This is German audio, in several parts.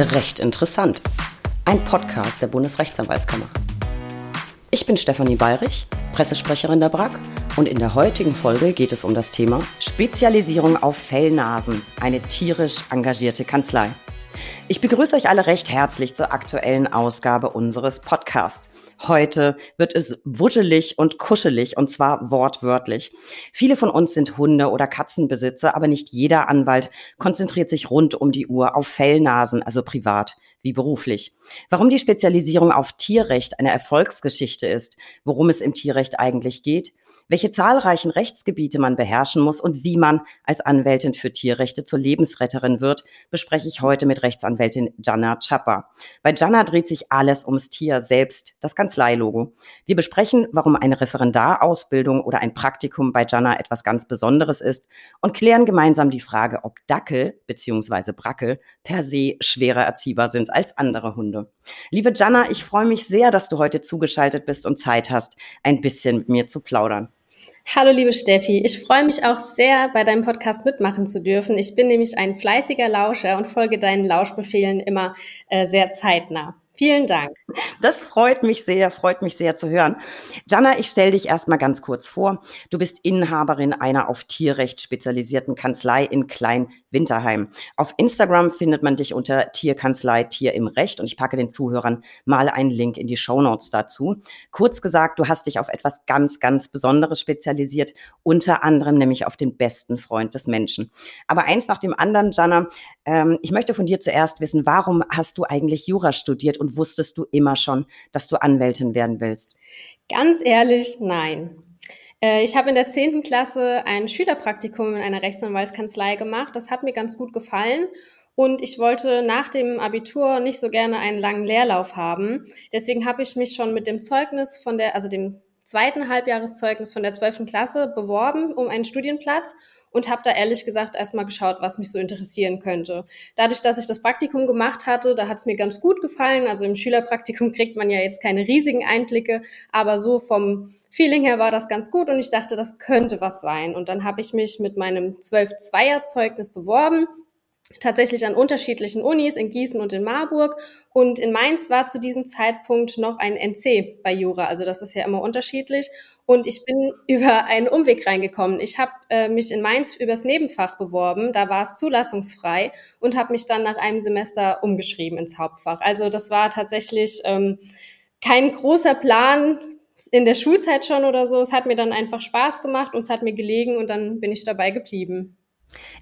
Recht interessant. Ein Podcast der Bundesrechtsanwaltskammer. Ich bin Stefanie Bayrich, Pressesprecherin der BRAG und in der heutigen Folge geht es um das Thema Spezialisierung auf Fellnasen, eine tierisch engagierte Kanzlei. Ich begrüße euch alle recht herzlich zur aktuellen Ausgabe unseres Podcasts. Heute wird es wuschelig und kuschelig und zwar wortwörtlich. Viele von uns sind Hunde- oder Katzenbesitzer, aber nicht jeder Anwalt konzentriert sich rund um die Uhr auf Fellnasen, also privat wie beruflich. Warum die Spezialisierung auf Tierrecht eine Erfolgsgeschichte ist, worum es im Tierrecht eigentlich geht, welche zahlreichen Rechtsgebiete man beherrschen muss und wie man als Anwältin für Tierrechte zur Lebensretterin wird, bespreche ich heute mit Rechtsanwältin Jana Chappa. Bei Jana dreht sich alles ums Tier selbst, das Kanzleilogo. Wir besprechen, warum eine Referendarausbildung oder ein Praktikum bei Jana etwas ganz Besonderes ist und klären gemeinsam die Frage, ob Dackel bzw. Brackel per se schwerer erziehbar sind als andere Hunde. Liebe Jana, ich freue mich sehr, dass du heute zugeschaltet bist und Zeit hast, ein bisschen mit mir zu plaudern. Hallo liebe Steffi, ich freue mich auch sehr, bei deinem Podcast mitmachen zu dürfen. Ich bin nämlich ein fleißiger Lauscher und folge deinen Lauschbefehlen immer äh, sehr zeitnah. Vielen Dank. Das freut mich sehr, freut mich sehr zu hören. Jana, ich stelle dich erstmal ganz kurz vor. Du bist Inhaberin einer auf Tierrecht spezialisierten Kanzlei in Klein-Winterheim. Auf Instagram findet man dich unter Tierkanzlei Tier im Recht und ich packe den Zuhörern mal einen Link in die Show Notes dazu. Kurz gesagt, du hast dich auf etwas ganz, ganz Besonderes spezialisiert, unter anderem nämlich auf den besten Freund des Menschen. Aber eins nach dem anderen, Jana, ähm, ich möchte von dir zuerst wissen, warum hast du eigentlich Jura studiert und wusstest du immer schon, dass du Anwältin werden willst? Ganz ehrlich, nein. Äh, ich habe in der 10. Klasse ein Schülerpraktikum in einer Rechtsanwaltskanzlei gemacht. Das hat mir ganz gut gefallen. Und ich wollte nach dem Abitur nicht so gerne einen langen Leerlauf haben. Deswegen habe ich mich schon mit dem Zeugnis von der, also dem zweiten Halbjahreszeugnis von der 12. Klasse beworben um einen Studienplatz und habe da ehrlich gesagt erstmal geschaut, was mich so interessieren könnte. Dadurch, dass ich das Praktikum gemacht hatte, da hat es mir ganz gut gefallen. Also im Schülerpraktikum kriegt man ja jetzt keine riesigen Einblicke, aber so vom Feeling her war das ganz gut und ich dachte, das könnte was sein. Und dann habe ich mich mit meinem 12-2er-Zeugnis beworben tatsächlich an unterschiedlichen Unis in Gießen und in Marburg. Und in Mainz war zu diesem Zeitpunkt noch ein NC bei Jura. Also das ist ja immer unterschiedlich. Und ich bin über einen Umweg reingekommen. Ich habe äh, mich in Mainz übers Nebenfach beworben, da war es zulassungsfrei und habe mich dann nach einem Semester umgeschrieben ins Hauptfach. Also das war tatsächlich ähm, kein großer Plan in der Schulzeit schon oder so. Es hat mir dann einfach Spaß gemacht und es hat mir gelegen und dann bin ich dabei geblieben.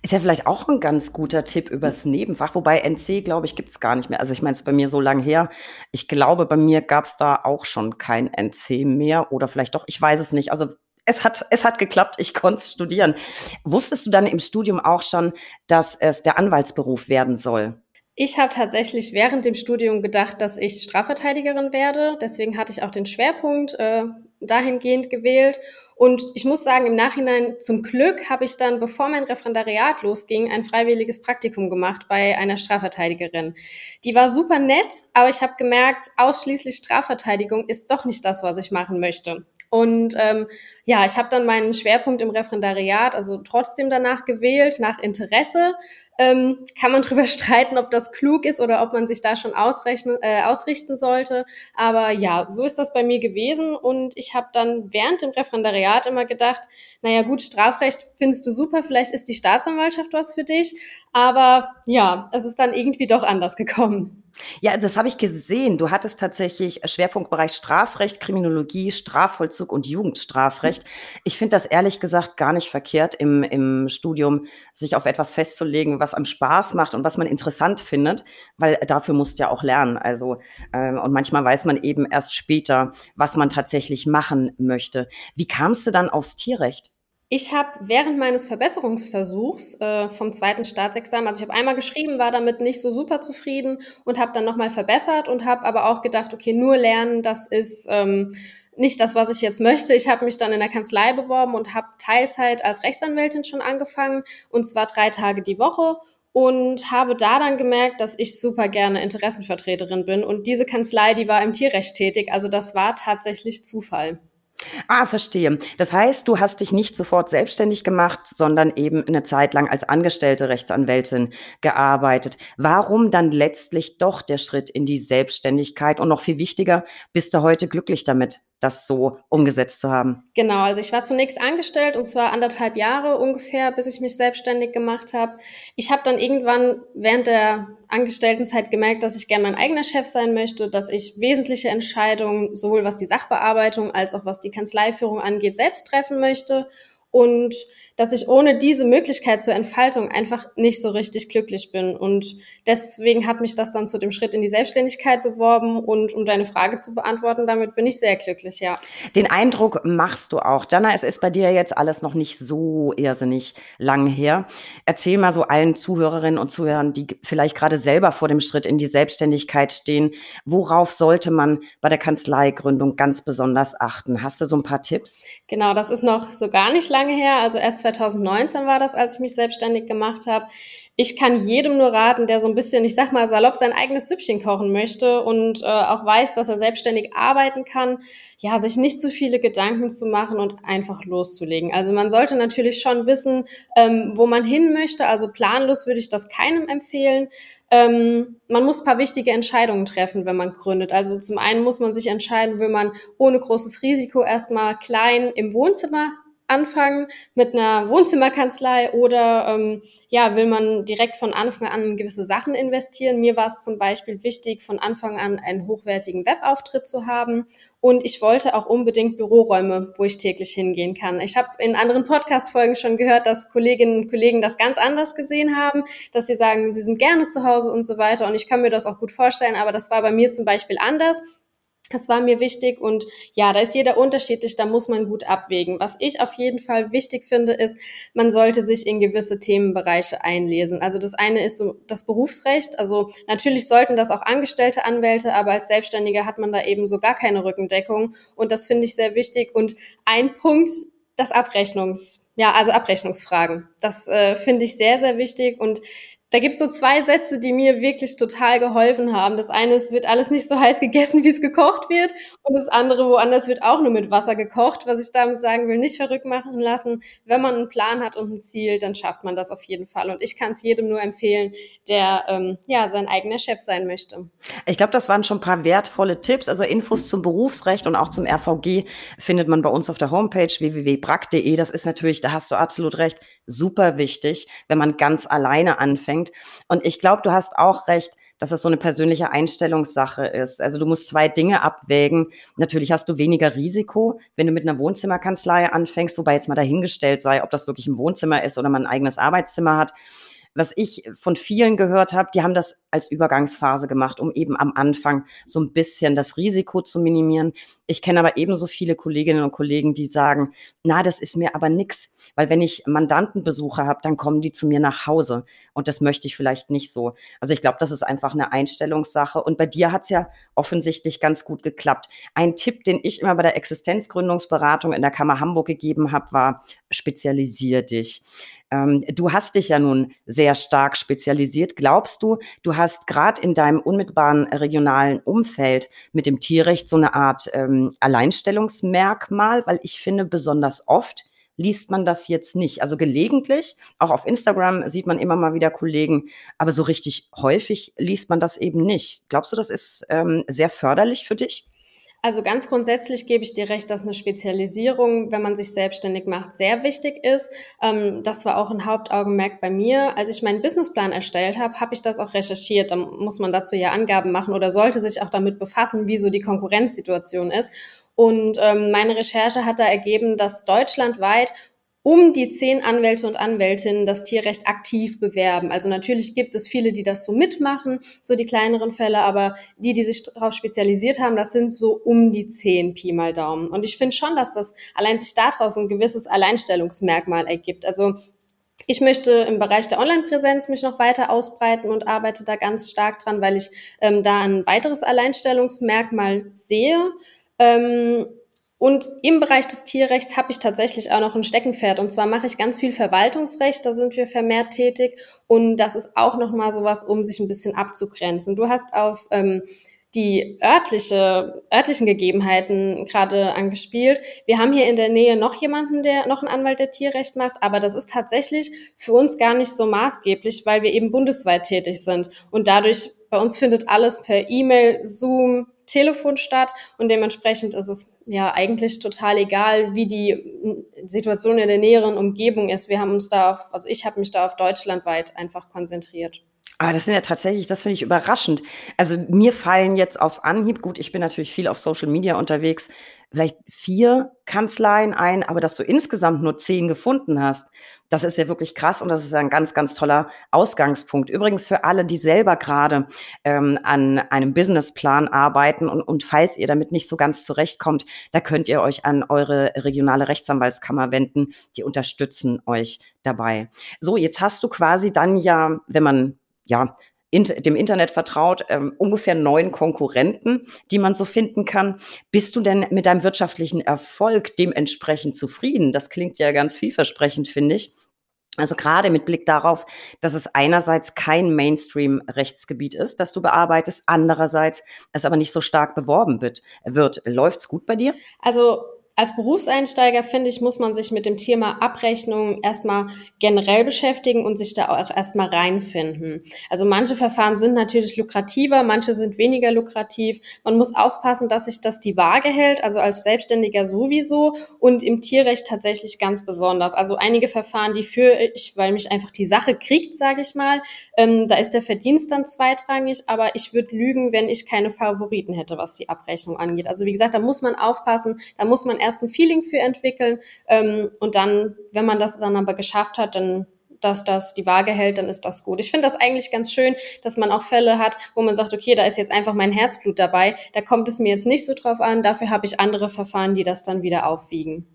Ist ja vielleicht auch ein ganz guter Tipp übers Nebenfach, wobei NC, glaube ich, gibt es gar nicht mehr. Also ich meine, es ist bei mir so lang her. Ich glaube, bei mir gab es da auch schon kein NC mehr oder vielleicht doch, ich weiß es nicht. Also es hat, es hat geklappt, ich konnte studieren. Wusstest du dann im Studium auch schon, dass es der Anwaltsberuf werden soll? Ich habe tatsächlich während dem Studium gedacht, dass ich Strafverteidigerin werde. Deswegen hatte ich auch den Schwerpunkt äh, dahingehend gewählt. Und ich muss sagen, im Nachhinein zum Glück habe ich dann, bevor mein Referendariat losging, ein freiwilliges Praktikum gemacht bei einer Strafverteidigerin. Die war super nett, aber ich habe gemerkt, ausschließlich Strafverteidigung ist doch nicht das, was ich machen möchte. Und ähm, ja, ich habe dann meinen Schwerpunkt im Referendariat, also trotzdem danach gewählt, nach Interesse. Ähm, kann man drüber streiten, ob das klug ist oder ob man sich da schon ausrechnen, äh, ausrichten sollte. Aber ja, so ist das bei mir gewesen. Und ich habe dann während dem Referendariat immer gedacht, naja gut, Strafrecht findest du super, vielleicht ist die Staatsanwaltschaft was für dich. Aber ja, es ist dann irgendwie doch anders gekommen. Ja, das habe ich gesehen. Du hattest tatsächlich Schwerpunktbereich Strafrecht, Kriminologie, Strafvollzug und Jugendstrafrecht. Ich finde das ehrlich gesagt gar nicht verkehrt, im, im Studium sich auf etwas festzulegen, was einem Spaß macht und was man interessant findet, weil dafür musst du ja auch lernen. Also, äh, und manchmal weiß man eben erst später, was man tatsächlich machen möchte. Wie kamst du dann aufs Tierrecht? Ich habe während meines Verbesserungsversuchs äh, vom zweiten Staatsexamen, also ich habe einmal geschrieben, war damit nicht so super zufrieden und habe dann nochmal verbessert und habe aber auch gedacht, okay, nur lernen, das ist ähm, nicht das, was ich jetzt möchte. Ich habe mich dann in der Kanzlei beworben und habe Teilzeit als Rechtsanwältin schon angefangen und zwar drei Tage die Woche und habe da dann gemerkt, dass ich super gerne Interessenvertreterin bin und diese Kanzlei, die war im Tierrecht tätig, also das war tatsächlich Zufall. Ah, verstehe. Das heißt, du hast dich nicht sofort selbstständig gemacht, sondern eben eine Zeit lang als angestellte Rechtsanwältin gearbeitet. Warum dann letztlich doch der Schritt in die Selbstständigkeit? Und noch viel wichtiger, bist du heute glücklich damit? Das so umgesetzt zu haben? Genau, also ich war zunächst angestellt und zwar anderthalb Jahre ungefähr, bis ich mich selbstständig gemacht habe. Ich habe dann irgendwann während der Angestelltenzeit gemerkt, dass ich gern mein eigener Chef sein möchte, dass ich wesentliche Entscheidungen sowohl was die Sachbearbeitung als auch was die Kanzleiführung angeht, selbst treffen möchte. Und dass ich ohne diese Möglichkeit zur Entfaltung einfach nicht so richtig glücklich bin. Und deswegen hat mich das dann zu dem Schritt in die Selbstständigkeit beworben. Und um deine Frage zu beantworten, damit bin ich sehr glücklich, ja. Den Eindruck machst du auch. Jana, es ist bei dir jetzt alles noch nicht so irrsinnig lang her. Erzähl mal so allen Zuhörerinnen und Zuhörern, die vielleicht gerade selber vor dem Schritt in die Selbstständigkeit stehen, worauf sollte man bei der Kanzleigründung ganz besonders achten? Hast du so ein paar Tipps? Genau, das ist noch so gar nicht lange her. Also erst 2019 war das, als ich mich selbstständig gemacht habe. Ich kann jedem nur raten, der so ein bisschen, ich sag mal salopp, sein eigenes Süppchen kochen möchte und äh, auch weiß, dass er selbstständig arbeiten kann, ja, sich nicht zu viele Gedanken zu machen und einfach loszulegen. Also man sollte natürlich schon wissen, ähm, wo man hin möchte. Also planlos würde ich das keinem empfehlen. Ähm, man muss paar wichtige Entscheidungen treffen, wenn man gründet. Also zum einen muss man sich entscheiden, will man ohne großes Risiko erstmal klein im Wohnzimmer anfangen mit einer Wohnzimmerkanzlei oder ähm, ja, will man direkt von Anfang an gewisse Sachen investieren. Mir war es zum Beispiel wichtig, von Anfang an einen hochwertigen Webauftritt zu haben und ich wollte auch unbedingt Büroräume, wo ich täglich hingehen kann. Ich habe in anderen Podcast-Folgen schon gehört, dass Kolleginnen und Kollegen das ganz anders gesehen haben, dass sie sagen, sie sind gerne zu Hause und so weiter und ich kann mir das auch gut vorstellen, aber das war bei mir zum Beispiel anders. Das war mir wichtig und ja, da ist jeder unterschiedlich, da muss man gut abwägen. Was ich auf jeden Fall wichtig finde, ist, man sollte sich in gewisse Themenbereiche einlesen. Also das eine ist so das Berufsrecht. Also natürlich sollten das auch angestellte Anwälte, aber als Selbstständiger hat man da eben so gar keine Rückendeckung und das finde ich sehr wichtig. Und ein Punkt, das Abrechnungs, ja, also Abrechnungsfragen. Das äh, finde ich sehr, sehr wichtig und da gibt's so zwei Sätze, die mir wirklich total geholfen haben. Das eine ist, es wird alles nicht so heiß gegessen, wie es gekocht wird. Und das andere, woanders wird auch nur mit Wasser gekocht. Was ich damit sagen will, nicht verrückt machen lassen. Wenn man einen Plan hat und ein Ziel, dann schafft man das auf jeden Fall. Und ich kann es jedem nur empfehlen, der ähm, ja sein eigener Chef sein möchte. Ich glaube, das waren schon ein paar wertvolle Tipps. Also Infos zum Berufsrecht und auch zum RVG findet man bei uns auf der Homepage www.brack.de. Das ist natürlich, da hast du absolut recht, super wichtig, wenn man ganz alleine anfängt. Und ich glaube, du hast auch recht, dass es so eine persönliche Einstellungssache ist. Also du musst zwei Dinge abwägen. Natürlich hast du weniger Risiko, wenn du mit einer Wohnzimmerkanzlei anfängst, wobei jetzt mal dahingestellt sei, ob das wirklich ein Wohnzimmer ist oder man ein eigenes Arbeitszimmer hat was ich von vielen gehört habe, die haben das als Übergangsphase gemacht, um eben am Anfang so ein bisschen das Risiko zu minimieren. Ich kenne aber ebenso viele Kolleginnen und Kollegen, die sagen, na, das ist mir aber nix, weil wenn ich Mandantenbesuche habe, dann kommen die zu mir nach Hause und das möchte ich vielleicht nicht so. Also ich glaube, das ist einfach eine Einstellungssache und bei dir hat es ja offensichtlich ganz gut geklappt. Ein Tipp, den ich immer bei der Existenzgründungsberatung in der Kammer Hamburg gegeben habe, war, spezialisier dich. Ähm, du hast dich ja nun sehr stark spezialisiert. Glaubst du, du hast gerade in deinem unmittelbaren regionalen Umfeld mit dem Tierrecht so eine Art ähm, Alleinstellungsmerkmal? Weil ich finde, besonders oft liest man das jetzt nicht. Also gelegentlich, auch auf Instagram sieht man immer mal wieder Kollegen, aber so richtig häufig liest man das eben nicht. Glaubst du, das ist ähm, sehr förderlich für dich? Also ganz grundsätzlich gebe ich dir recht, dass eine Spezialisierung, wenn man sich selbstständig macht, sehr wichtig ist. Ähm, das war auch ein Hauptaugenmerk bei mir. Als ich meinen Businessplan erstellt habe, habe ich das auch recherchiert. Da muss man dazu ja Angaben machen oder sollte sich auch damit befassen, wie so die Konkurrenzsituation ist. Und ähm, meine Recherche hat da ergeben, dass deutschlandweit um die zehn Anwälte und Anwältinnen das Tierrecht aktiv bewerben. Also natürlich gibt es viele, die das so mitmachen, so die kleineren Fälle, aber die, die sich darauf spezialisiert haben, das sind so um die zehn Pi mal Daumen. Und ich finde schon, dass das allein sich daraus ein gewisses Alleinstellungsmerkmal ergibt. Also ich möchte im Bereich der Online-Präsenz mich noch weiter ausbreiten und arbeite da ganz stark dran, weil ich ähm, da ein weiteres Alleinstellungsmerkmal sehe. Ähm, und im Bereich des Tierrechts habe ich tatsächlich auch noch ein Steckenpferd. Und zwar mache ich ganz viel Verwaltungsrecht, da sind wir vermehrt tätig. Und das ist auch nochmal sowas, um sich ein bisschen abzugrenzen. Du hast auf ähm, die örtliche, örtlichen Gegebenheiten gerade angespielt. Wir haben hier in der Nähe noch jemanden, der noch einen Anwalt der Tierrecht macht, aber das ist tatsächlich für uns gar nicht so maßgeblich, weil wir eben bundesweit tätig sind und dadurch bei uns findet alles per E-Mail, Zoom, Telefon statt und dementsprechend ist es ja eigentlich total egal, wie die Situation in der näheren Umgebung ist. Wir haben uns da auf, also ich habe mich da auf deutschlandweit einfach konzentriert. Aber das sind ja tatsächlich, das finde ich überraschend. Also mir fallen jetzt auf Anhieb, gut, ich bin natürlich viel auf Social Media unterwegs, vielleicht vier Kanzleien ein, aber dass du insgesamt nur zehn gefunden hast, das ist ja wirklich krass und das ist ein ganz, ganz toller Ausgangspunkt. Übrigens für alle, die selber gerade ähm, an einem Businessplan arbeiten und, und falls ihr damit nicht so ganz zurechtkommt, da könnt ihr euch an eure regionale Rechtsanwaltskammer wenden. Die unterstützen euch dabei. So, jetzt hast du quasi dann ja, wenn man ja, dem Internet vertraut, ähm, ungefähr neun Konkurrenten, die man so finden kann. Bist du denn mit deinem wirtschaftlichen Erfolg dementsprechend zufrieden? Das klingt ja ganz vielversprechend, finde ich. Also gerade mit Blick darauf, dass es einerseits kein Mainstream-Rechtsgebiet ist, das du bearbeitest, andererseits es aber nicht so stark beworben wird. wird. Läuft's gut bei dir? Also als Berufseinsteiger, finde ich, muss man sich mit dem Thema Abrechnung erstmal generell beschäftigen und sich da auch erstmal reinfinden. Also manche Verfahren sind natürlich lukrativer, manche sind weniger lukrativ. Man muss aufpassen, dass sich das die Waage hält, also als Selbstständiger sowieso und im Tierrecht tatsächlich ganz besonders. Also einige Verfahren, die führe ich, weil mich einfach die Sache kriegt, sage ich mal. Ähm, da ist der Verdienst dann zweitrangig, aber ich würde lügen, wenn ich keine Favoriten hätte, was die Abrechnung angeht. Also wie gesagt, da muss man aufpassen, da muss man erst ein Feeling für entwickeln. Ähm, und dann, wenn man das dann aber geschafft hat, dann dass das die Waage hält, dann ist das gut. Ich finde das eigentlich ganz schön, dass man auch Fälle hat, wo man sagt, okay, da ist jetzt einfach mein Herzblut dabei, da kommt es mir jetzt nicht so drauf an, dafür habe ich andere Verfahren, die das dann wieder aufwiegen.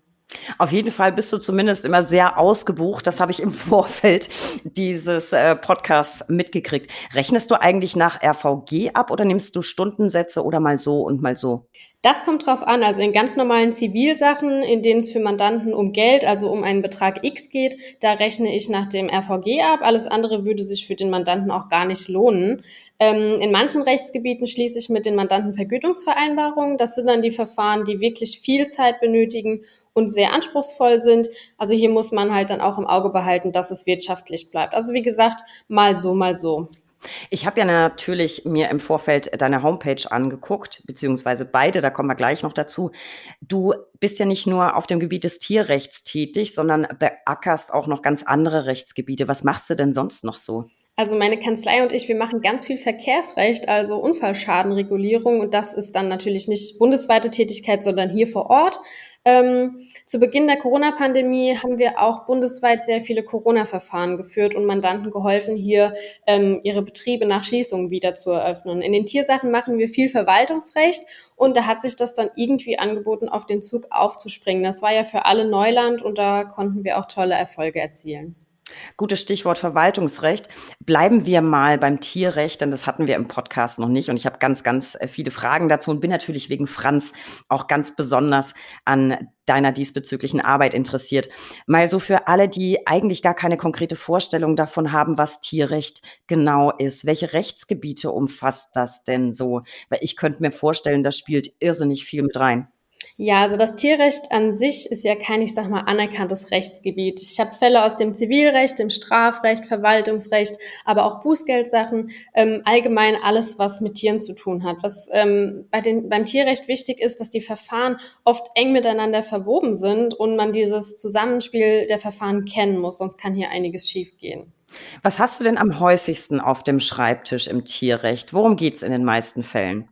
Auf jeden Fall bist du zumindest immer sehr ausgebucht. Das habe ich im Vorfeld dieses äh, Podcasts mitgekriegt. Rechnest du eigentlich nach RVG ab oder nimmst du Stundensätze oder mal so und mal so? Das kommt drauf an. Also in ganz normalen Zivilsachen, in denen es für Mandanten um Geld, also um einen Betrag X geht, da rechne ich nach dem RVG ab. Alles andere würde sich für den Mandanten auch gar nicht lohnen. Ähm, in manchen Rechtsgebieten schließe ich mit den Mandanten Vergütungsvereinbarungen. Das sind dann die Verfahren, die wirklich viel Zeit benötigen und sehr anspruchsvoll sind. Also hier muss man halt dann auch im Auge behalten, dass es wirtschaftlich bleibt. Also wie gesagt, mal so, mal so. Ich habe ja natürlich mir im Vorfeld deine Homepage angeguckt, beziehungsweise beide, da kommen wir gleich noch dazu. Du bist ja nicht nur auf dem Gebiet des Tierrechts tätig, sondern beackerst auch noch ganz andere Rechtsgebiete. Was machst du denn sonst noch so? Also meine Kanzlei und ich, wir machen ganz viel Verkehrsrecht, also Unfallschadenregulierung und das ist dann natürlich nicht bundesweite Tätigkeit, sondern hier vor Ort. Ähm, zu Beginn der Corona-Pandemie haben wir auch bundesweit sehr viele Corona-Verfahren geführt und Mandanten geholfen, hier ähm, ihre Betriebe nach Schließungen wieder zu eröffnen. In den Tiersachen machen wir viel Verwaltungsrecht und da hat sich das dann irgendwie angeboten, auf den Zug aufzuspringen. Das war ja für alle Neuland und da konnten wir auch tolle Erfolge erzielen. Gutes Stichwort Verwaltungsrecht. Bleiben wir mal beim Tierrecht, denn das hatten wir im Podcast noch nicht. Und ich habe ganz, ganz äh, viele Fragen dazu und bin natürlich wegen Franz auch ganz besonders an deiner diesbezüglichen Arbeit interessiert. Mal so für alle, die eigentlich gar keine konkrete Vorstellung davon haben, was Tierrecht genau ist. Welche Rechtsgebiete umfasst das denn so? Weil ich könnte mir vorstellen, das spielt irrsinnig viel mit rein. Ja, also das Tierrecht an sich ist ja kein, ich sag mal, anerkanntes Rechtsgebiet. Ich habe Fälle aus dem Zivilrecht, dem Strafrecht, Verwaltungsrecht, aber auch Bußgeldsachen, ähm, allgemein alles, was mit Tieren zu tun hat. Was ähm, bei den, beim Tierrecht wichtig ist, dass die Verfahren oft eng miteinander verwoben sind und man dieses Zusammenspiel der Verfahren kennen muss, sonst kann hier einiges schiefgehen. Was hast du denn am häufigsten auf dem Schreibtisch im Tierrecht? Worum geht's in den meisten Fällen?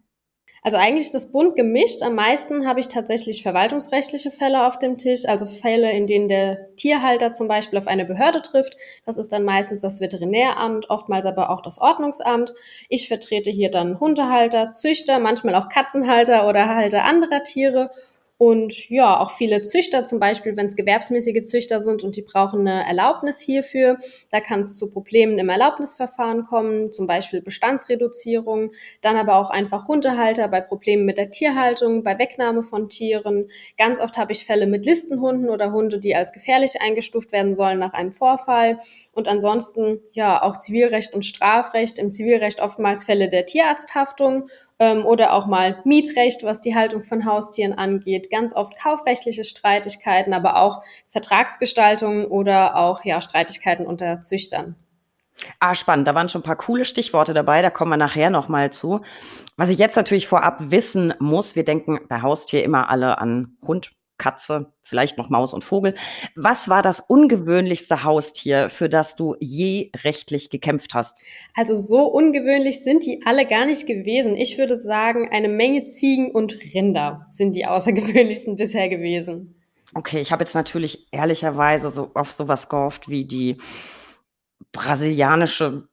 Also eigentlich ist das bunt gemischt. Am meisten habe ich tatsächlich verwaltungsrechtliche Fälle auf dem Tisch, also Fälle, in denen der Tierhalter zum Beispiel auf eine Behörde trifft. Das ist dann meistens das Veterinäramt, oftmals aber auch das Ordnungsamt. Ich vertrete hier dann Hundehalter, Züchter, manchmal auch Katzenhalter oder Halter anderer Tiere und ja, auch viele Züchter, zum Beispiel, wenn es gewerbsmäßige Züchter sind und die brauchen eine Erlaubnis hierfür, da kann es zu Problemen im Erlaubnisverfahren kommen, zum Beispiel Bestandsreduzierung, dann aber auch einfach Hundehalter bei Problemen mit der Tierhaltung, bei Wegnahme von Tieren. Ganz oft habe ich Fälle mit Listenhunden oder Hunde, die als gefährlich eingestuft werden sollen nach einem Vorfall. Und ansonsten ja auch Zivilrecht und Strafrecht. Im Zivilrecht oftmals Fälle der Tierarzthaftung ähm, oder auch mal Mietrecht, was die Haltung von Haustieren angeht, ganz oft kaufrechtliche Streitigkeiten, aber auch Vertragsgestaltungen oder auch ja, Streitigkeiten unter Züchtern. Ah, spannend. Da waren schon ein paar coole Stichworte dabei. Da kommen wir nachher nochmal zu. Was ich jetzt natürlich vorab wissen muss, wir denken bei Haustier immer alle an Hund, Katze, vielleicht noch Maus und Vogel. Was war das ungewöhnlichste Haustier, für das du je rechtlich gekämpft hast? Also so ungewöhnlich sind die alle gar nicht gewesen. Ich würde sagen, eine Menge Ziegen und Rinder sind die außergewöhnlichsten bisher gewesen. Okay, ich habe jetzt natürlich ehrlicherweise so auf sowas gehofft wie die brasilianische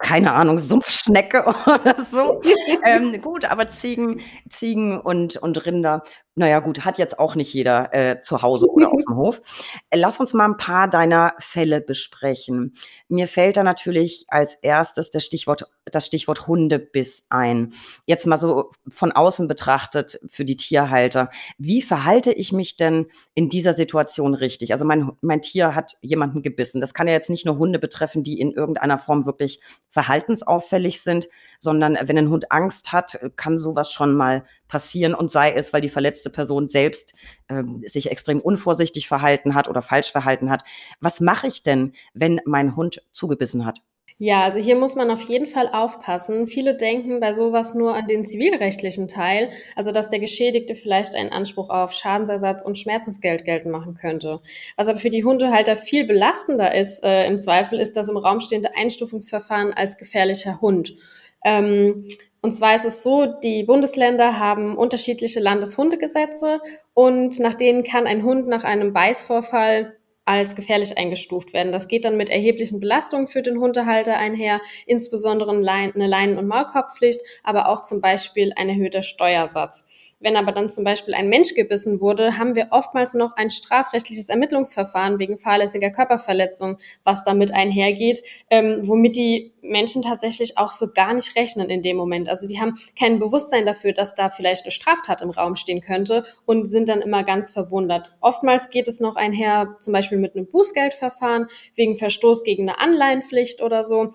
keine Ahnung, Sumpfschnecke oder so. ähm, gut, aber Ziegen, Ziegen und, und Rinder naja, gut, hat jetzt auch nicht jeder äh, zu Hause oder auf dem Hof. Äh, lass uns mal ein paar deiner Fälle besprechen. Mir fällt da natürlich als erstes das Stichwort, das Stichwort Hundebiss ein. Jetzt mal so von außen betrachtet für die Tierhalter. Wie verhalte ich mich denn in dieser Situation richtig? Also mein, mein Tier hat jemanden gebissen. Das kann ja jetzt nicht nur Hunde betreffen, die in irgendeiner Form wirklich verhaltensauffällig sind, sondern wenn ein Hund Angst hat, kann sowas schon mal passieren und sei es, weil die verletzte Person selbst ähm, sich extrem unvorsichtig verhalten hat oder falsch verhalten hat. Was mache ich denn, wenn mein Hund zugebissen hat? Ja, also hier muss man auf jeden Fall aufpassen. Viele denken bei sowas nur an den zivilrechtlichen Teil, also dass der Geschädigte vielleicht einen Anspruch auf Schadensersatz und Schmerzensgeld geltend machen könnte. Was aber für die Hundehalter viel belastender ist, äh, im Zweifel, ist das im Raum stehende Einstufungsverfahren als gefährlicher Hund. Ähm, und zwar ist es so, die Bundesländer haben unterschiedliche Landeshundegesetze und nach denen kann ein Hund nach einem Beißvorfall als gefährlich eingestuft werden. Das geht dann mit erheblichen Belastungen für den Hundehalter einher, insbesondere eine Leinen- und Maulkorbpflicht, aber auch zum Beispiel ein erhöhter Steuersatz. Wenn aber dann zum Beispiel ein Mensch gebissen wurde, haben wir oftmals noch ein strafrechtliches Ermittlungsverfahren wegen fahrlässiger Körperverletzung, was damit einhergeht, ähm, womit die Menschen tatsächlich auch so gar nicht rechnen in dem Moment. Also die haben kein Bewusstsein dafür, dass da vielleicht eine Straftat im Raum stehen könnte und sind dann immer ganz verwundert. Oftmals geht es noch einher, zum Beispiel mit einem Bußgeldverfahren wegen Verstoß gegen eine Anleihenpflicht oder so.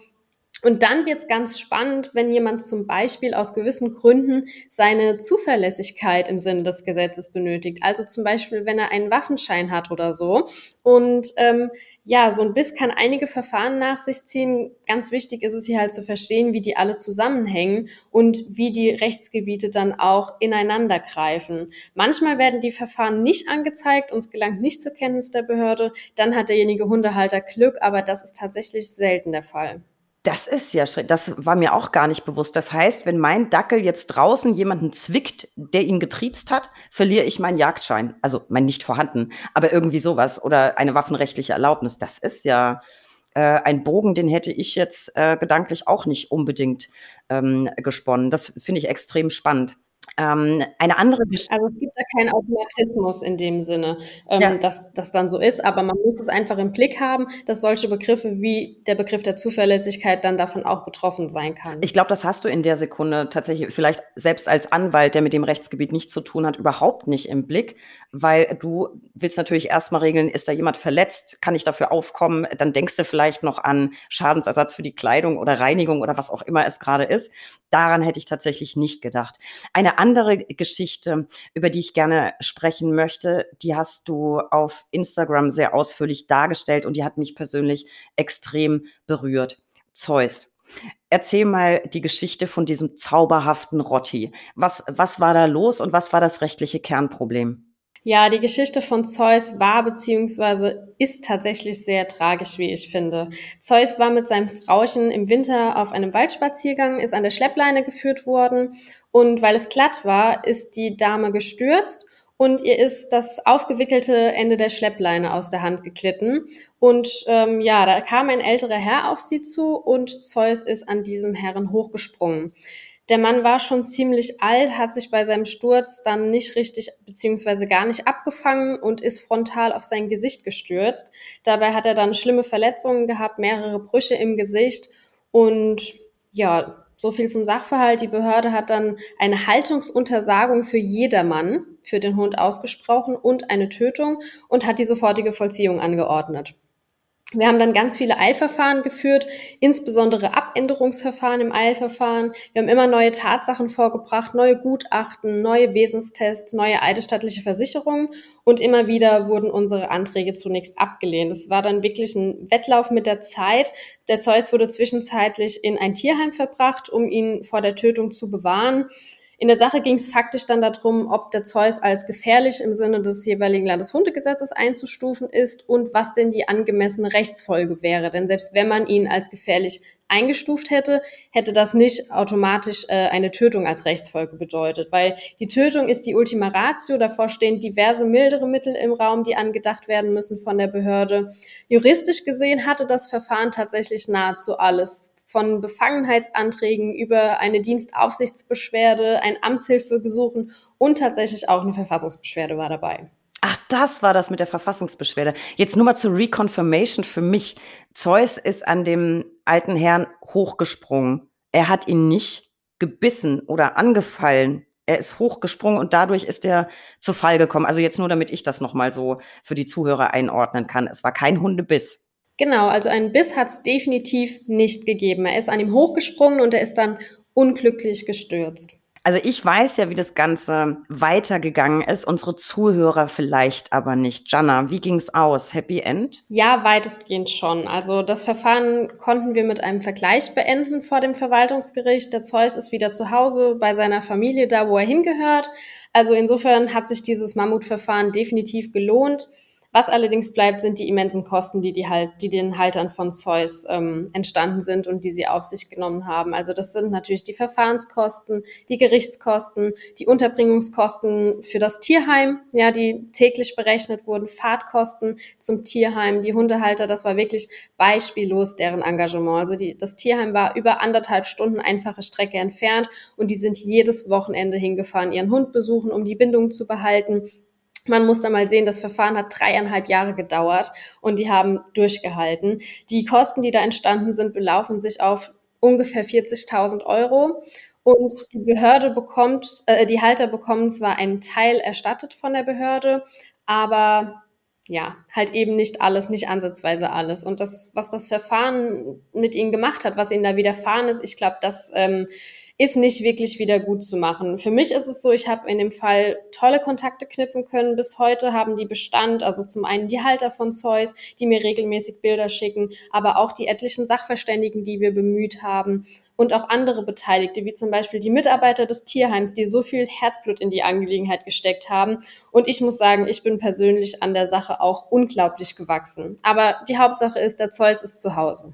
Und dann wird es ganz spannend, wenn jemand zum Beispiel aus gewissen Gründen seine Zuverlässigkeit im Sinne des Gesetzes benötigt. Also zum Beispiel, wenn er einen Waffenschein hat oder so. Und ähm, ja, so ein Biss kann einige Verfahren nach sich ziehen. Ganz wichtig ist es hier halt zu verstehen, wie die alle zusammenhängen und wie die Rechtsgebiete dann auch ineinander greifen. Manchmal werden die Verfahren nicht angezeigt, uns gelangt nicht zur Kenntnis der Behörde. Dann hat derjenige Hundehalter Glück, aber das ist tatsächlich selten der Fall. Das ist ja schräg. Das war mir auch gar nicht bewusst. Das heißt, wenn mein Dackel jetzt draußen jemanden zwickt, der ihn getriezt hat, verliere ich meinen Jagdschein. Also mein nicht vorhanden, aber irgendwie sowas oder eine waffenrechtliche Erlaubnis. Das ist ja äh, ein Bogen, den hätte ich jetzt äh, gedanklich auch nicht unbedingt ähm, gesponnen. Das finde ich extrem spannend. Ähm, eine andere Geschichte. Also es gibt da keinen Automatismus in dem Sinne, ähm, ja. dass das dann so ist, aber man muss es einfach im Blick haben, dass solche Begriffe wie der Begriff der Zuverlässigkeit dann davon auch betroffen sein kann. Ich glaube, das hast du in der Sekunde tatsächlich vielleicht selbst als Anwalt, der mit dem Rechtsgebiet nichts zu tun hat, überhaupt nicht im Blick, weil du willst natürlich erstmal regeln, ist da jemand verletzt, kann ich dafür aufkommen, dann denkst du vielleicht noch an Schadensersatz für die Kleidung oder Reinigung oder was auch immer es gerade ist. Daran hätte ich tatsächlich nicht gedacht. Eine andere Geschichte, über die ich gerne sprechen möchte, die hast du auf Instagram sehr ausführlich dargestellt und die hat mich persönlich extrem berührt. Zeus. Erzähl mal die Geschichte von diesem zauberhaften Rotti. Was, was war da los und was war das rechtliche Kernproblem? Ja, die Geschichte von Zeus war beziehungsweise ist tatsächlich sehr tragisch, wie ich finde. Zeus war mit seinem Frauchen im Winter auf einem Waldspaziergang, ist an der Schleppleine geführt worden und weil es glatt war, ist die Dame gestürzt und ihr ist das aufgewickelte Ende der Schleppleine aus der Hand geklitten. Und ähm, ja, da kam ein älterer Herr auf sie zu und Zeus ist an diesem Herren hochgesprungen. Der Mann war schon ziemlich alt, hat sich bei seinem Sturz dann nicht richtig beziehungsweise gar nicht abgefangen und ist frontal auf sein Gesicht gestürzt. Dabei hat er dann schlimme Verletzungen gehabt, mehrere Brüche im Gesicht und ja, so viel zum Sachverhalt. Die Behörde hat dann eine Haltungsuntersagung für jedermann für den Hund ausgesprochen und eine Tötung und hat die sofortige Vollziehung angeordnet. Wir haben dann ganz viele Eilverfahren geführt, insbesondere ab Abänderungsverfahren im Eilverfahren. Wir haben immer neue Tatsachen vorgebracht, neue Gutachten, neue Wesenstests, neue eidesstattliche Versicherungen und immer wieder wurden unsere Anträge zunächst abgelehnt. Es war dann wirklich ein Wettlauf mit der Zeit. Der Zeus wurde zwischenzeitlich in ein Tierheim verbracht, um ihn vor der Tötung zu bewahren. In der Sache ging es faktisch dann darum, ob der Zeus als gefährlich im Sinne des jeweiligen Landeshundegesetzes einzustufen ist und was denn die angemessene Rechtsfolge wäre. Denn selbst wenn man ihn als gefährlich eingestuft hätte, hätte das nicht automatisch äh, eine Tötung als Rechtsfolge bedeutet, weil die Tötung ist die Ultima Ratio, davor stehen diverse mildere Mittel im Raum, die angedacht werden müssen von der Behörde. Juristisch gesehen hatte das Verfahren tatsächlich nahezu alles von Befangenheitsanträgen über eine Dienstaufsichtsbeschwerde, ein Amtshilfegesuchen und tatsächlich auch eine Verfassungsbeschwerde war dabei. Ach, das war das mit der Verfassungsbeschwerde. Jetzt nur mal zur Reconfirmation für mich. Zeus ist an dem alten Herrn hochgesprungen. Er hat ihn nicht gebissen oder angefallen. Er ist hochgesprungen und dadurch ist er zu Fall gekommen. Also jetzt nur, damit ich das nochmal so für die Zuhörer einordnen kann. Es war kein Hundebiss. Genau, also einen Biss hat es definitiv nicht gegeben. Er ist an ihm hochgesprungen und er ist dann unglücklich gestürzt. Also ich weiß ja, wie das Ganze weitergegangen ist, unsere Zuhörer vielleicht aber nicht. Jana, wie ging's aus? Happy End? Ja, weitestgehend schon. Also das Verfahren konnten wir mit einem Vergleich beenden vor dem Verwaltungsgericht. Der Zeus ist wieder zu Hause bei seiner Familie, da wo er hingehört. Also insofern hat sich dieses Mammutverfahren definitiv gelohnt. Was allerdings bleibt, sind die immensen Kosten, die, die, halt, die den Haltern von Zeus ähm, entstanden sind und die sie auf sich genommen haben. Also das sind natürlich die Verfahrenskosten, die Gerichtskosten, die Unterbringungskosten für das Tierheim, ja, die täglich berechnet wurden, Fahrtkosten zum Tierheim, die Hundehalter, das war wirklich beispiellos deren Engagement. Also die, das Tierheim war über anderthalb Stunden einfache Strecke entfernt und die sind jedes Wochenende hingefahren, ihren Hund besuchen, um die Bindung zu behalten man muss da mal sehen, das Verfahren hat dreieinhalb Jahre gedauert und die haben durchgehalten. Die Kosten, die da entstanden sind, belaufen sich auf ungefähr 40.000 Euro. Und die Behörde bekommt, äh, die Halter bekommen zwar einen Teil erstattet von der Behörde, aber ja, halt eben nicht alles, nicht ansatzweise alles. Und das, was das Verfahren mit ihnen gemacht hat, was ihnen da widerfahren ist, ich glaube, das ähm, ist nicht wirklich wieder gut zu machen. Für mich ist es so, ich habe in dem Fall tolle Kontakte knüpfen können. Bis heute haben die Bestand, also zum einen die Halter von Zeus, die mir regelmäßig Bilder schicken, aber auch die etlichen Sachverständigen, die wir bemüht haben und auch andere Beteiligte, wie zum Beispiel die Mitarbeiter des Tierheims, die so viel Herzblut in die Angelegenheit gesteckt haben. Und ich muss sagen, ich bin persönlich an der Sache auch unglaublich gewachsen. Aber die Hauptsache ist, der Zeus ist zu Hause.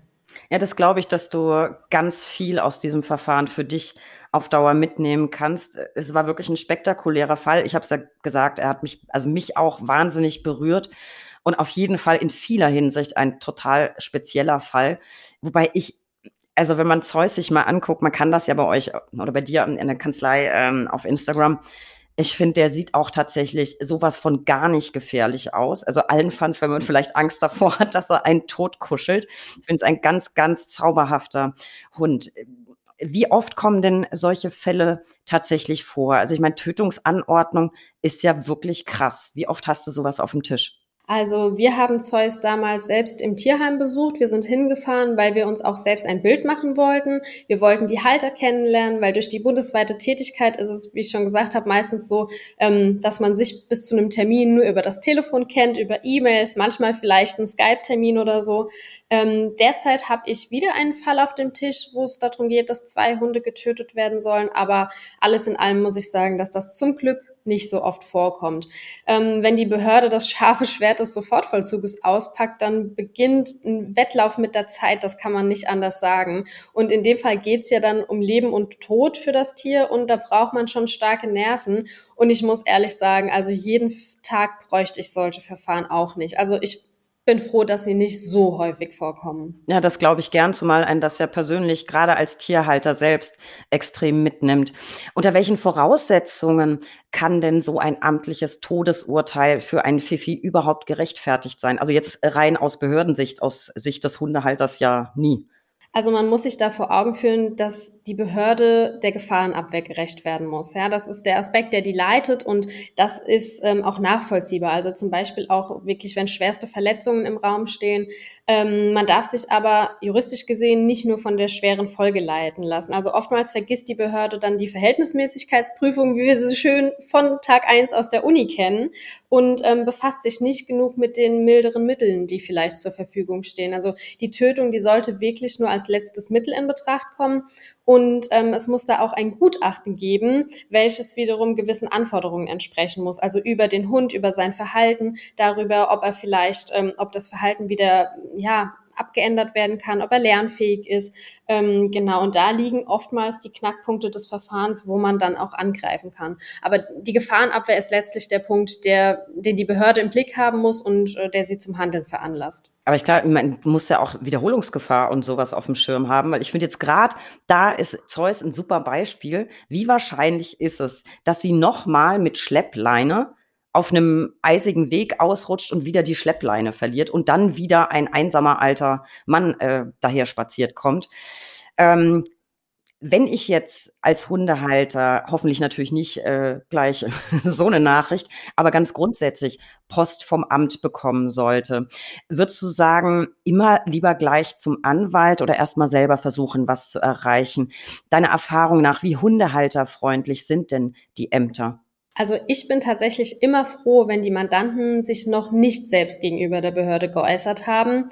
Ja, das glaube ich, dass du ganz viel aus diesem Verfahren für dich auf Dauer mitnehmen kannst. Es war wirklich ein spektakulärer Fall. Ich habe es ja gesagt, er hat mich, also mich auch wahnsinnig berührt und auf jeden Fall in vieler Hinsicht ein total spezieller Fall. Wobei ich, also wenn man Zeus sich mal anguckt, man kann das ja bei euch oder bei dir in der Kanzlei ähm, auf Instagram, ich finde, der sieht auch tatsächlich sowas von gar nicht gefährlich aus. Also allenfalls, wenn man vielleicht Angst davor hat, dass er einen tot kuschelt. Ich finde es ein ganz, ganz zauberhafter Hund. Wie oft kommen denn solche Fälle tatsächlich vor? Also ich meine, Tötungsanordnung ist ja wirklich krass. Wie oft hast du sowas auf dem Tisch? Also wir haben Zeus damals selbst im Tierheim besucht. Wir sind hingefahren, weil wir uns auch selbst ein Bild machen wollten. Wir wollten die Halter kennenlernen, weil durch die bundesweite Tätigkeit ist es, wie ich schon gesagt habe, meistens so, ähm, dass man sich bis zu einem Termin nur über das Telefon kennt, über E-Mails, manchmal vielleicht einen Skype-Termin oder so. Ähm, derzeit habe ich wieder einen Fall auf dem Tisch, wo es darum geht, dass zwei Hunde getötet werden sollen. Aber alles in allem muss ich sagen, dass das zum Glück nicht so oft vorkommt. Ähm, wenn die Behörde das scharfe Schwert des Sofortvollzuges auspackt, dann beginnt ein Wettlauf mit der Zeit, das kann man nicht anders sagen. Und in dem Fall geht's ja dann um Leben und Tod für das Tier und da braucht man schon starke Nerven. Und ich muss ehrlich sagen, also jeden Tag bräuchte ich solche Verfahren auch nicht. Also ich bin froh, dass sie nicht so häufig vorkommen. Ja, das glaube ich gern, zumal ein das ja persönlich gerade als Tierhalter selbst extrem mitnimmt. Unter welchen Voraussetzungen kann denn so ein amtliches Todesurteil für einen Fifi überhaupt gerechtfertigt sein? Also jetzt rein aus Behördensicht, aus Sicht des Hundehalters ja nie. Also man muss sich da vor Augen führen, dass die Behörde der Gefahrenabwehr gerecht werden muss. Ja, das ist der Aspekt, der die leitet und das ist ähm, auch nachvollziehbar. Also zum Beispiel auch wirklich, wenn schwerste Verletzungen im Raum stehen, Ähm, man darf sich aber juristisch gesehen nicht nur von der schweren Folge leiten lassen. Also oftmals vergisst die Behörde dann die Verhältnismäßigkeitsprüfung, wie wir sie schön von Tag eins aus der Uni kennen und ähm, befasst sich nicht genug mit den milderen Mitteln, die vielleicht zur Verfügung stehen. Also die Tötung, die sollte wirklich nur als letztes Mittel in Betracht kommen und ähm, es muss da auch ein Gutachten geben, welches wiederum gewissen Anforderungen entsprechen muss. Also über den Hund, über sein Verhalten, darüber, ob er vielleicht, ähm, ob das Verhalten wieder, ja, abgeändert werden kann, ob er lernfähig ist. Ähm, genau, und da liegen oftmals die Knackpunkte des Verfahrens, wo man dann auch angreifen kann. Aber die Gefahrenabwehr ist letztlich der Punkt, der, den die Behörde im Blick haben muss und äh, der sie zum Handeln veranlasst. Aber ich glaube, man muss ja auch Wiederholungsgefahr und sowas auf dem Schirm haben, weil ich finde jetzt gerade, da ist Zeus ein super Beispiel. Wie wahrscheinlich ist es, dass sie nochmal mit Schleppleine auf einem eisigen Weg ausrutscht und wieder die Schleppleine verliert und dann wieder ein einsamer alter Mann äh, daher spaziert kommt. Ähm, wenn ich jetzt als Hundehalter hoffentlich natürlich nicht äh, gleich so eine Nachricht, aber ganz grundsätzlich Post vom Amt bekommen sollte, würdest du sagen, immer lieber gleich zum Anwalt oder erstmal selber versuchen, was zu erreichen? Deine Erfahrung nach, wie hundehalterfreundlich sind denn die Ämter? Also ich bin tatsächlich immer froh, wenn die Mandanten sich noch nicht selbst gegenüber der Behörde geäußert haben.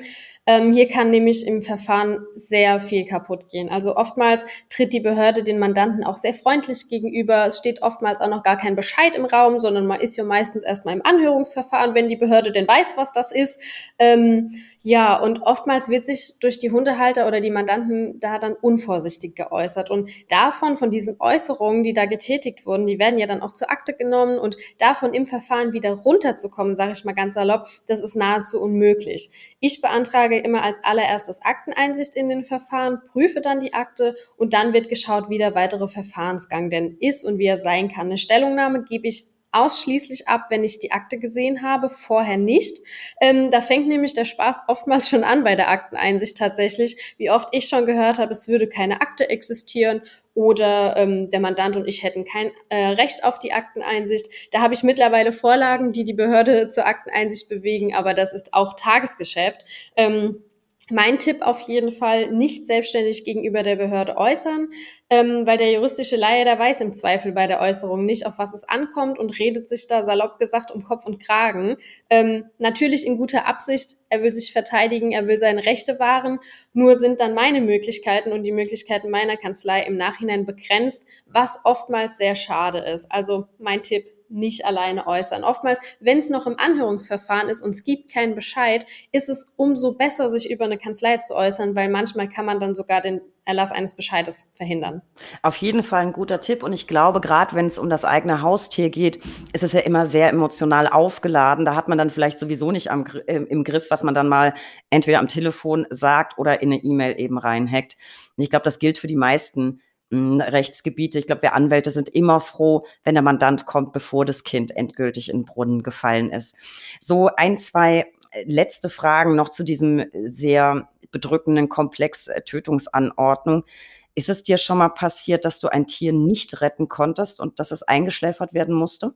Ähm, hier kann nämlich im Verfahren sehr viel kaputt gehen. Also oftmals tritt die Behörde den Mandanten auch sehr freundlich gegenüber. Es steht oftmals auch noch gar kein Bescheid im Raum, sondern man ist ja meistens erstmal im Anhörungsverfahren, wenn die Behörde denn weiß, was das ist. Ähm, ja, und oftmals wird sich durch die Hundehalter oder die Mandanten da dann unvorsichtig geäußert. Und davon, von diesen Äußerungen, die da getätigt wurden, die werden ja dann auch zur Akte genommen und davon im Verfahren wieder runterzukommen, sage ich mal ganz salopp, das ist nahezu unmöglich. Ich beantrage immer als allererstes Akteneinsicht in den Verfahren, prüfe dann die Akte und dann wird geschaut, wie der weitere Verfahrensgang denn ist und wie er sein kann. Eine Stellungnahme gebe ich ausschließlich ab, wenn ich die Akte gesehen habe, vorher nicht. Ähm, da fängt nämlich der Spaß oftmals schon an bei der Akteneinsicht tatsächlich. Wie oft ich schon gehört habe, es würde keine Akte existieren oder ähm, der Mandant und ich hätten kein äh, Recht auf die Akteneinsicht. Da habe ich mittlerweile Vorlagen, die die Behörde zur Akteneinsicht bewegen, aber das ist auch Tagesgeschäft. Ähm, mein Tipp auf jeden Fall, nicht selbstständig gegenüber der Behörde äußern, ähm, weil der juristische Laie, der weiß im Zweifel bei der Äußerung nicht, auf was es ankommt und redet sich da salopp gesagt um Kopf und Kragen. Ähm, natürlich in guter Absicht, er will sich verteidigen, er will seine Rechte wahren, nur sind dann meine Möglichkeiten und die Möglichkeiten meiner Kanzlei im Nachhinein begrenzt, was oftmals sehr schade ist. Also mein Tipp, nicht alleine äußern. Oftmals, wenn es noch im Anhörungsverfahren ist und es gibt keinen Bescheid, ist es umso besser, sich über eine Kanzlei zu äußern, weil manchmal kann man dann sogar den Erlass eines Bescheides verhindern. Auf jeden Fall ein guter Tipp. Und ich glaube, gerade wenn es um das eigene Haustier geht, ist es ja immer sehr emotional aufgeladen. Da hat man dann vielleicht sowieso nicht am, äh, im Griff, was man dann mal entweder am Telefon sagt oder in eine E-Mail eben reinhackt. Und ich glaube, das gilt für die meisten Rechtsgebiete. Ich glaube, wir Anwälte sind immer froh, wenn der Mandant kommt, bevor das Kind endgültig in den Brunnen gefallen ist. So ein, zwei äh, letzte Fragen noch zu diesem sehr bedrückenden Komplex äh, Tötungsanordnung. Ist es dir schon mal passiert, dass du ein Tier nicht retten konntest und dass es eingeschläfert werden musste?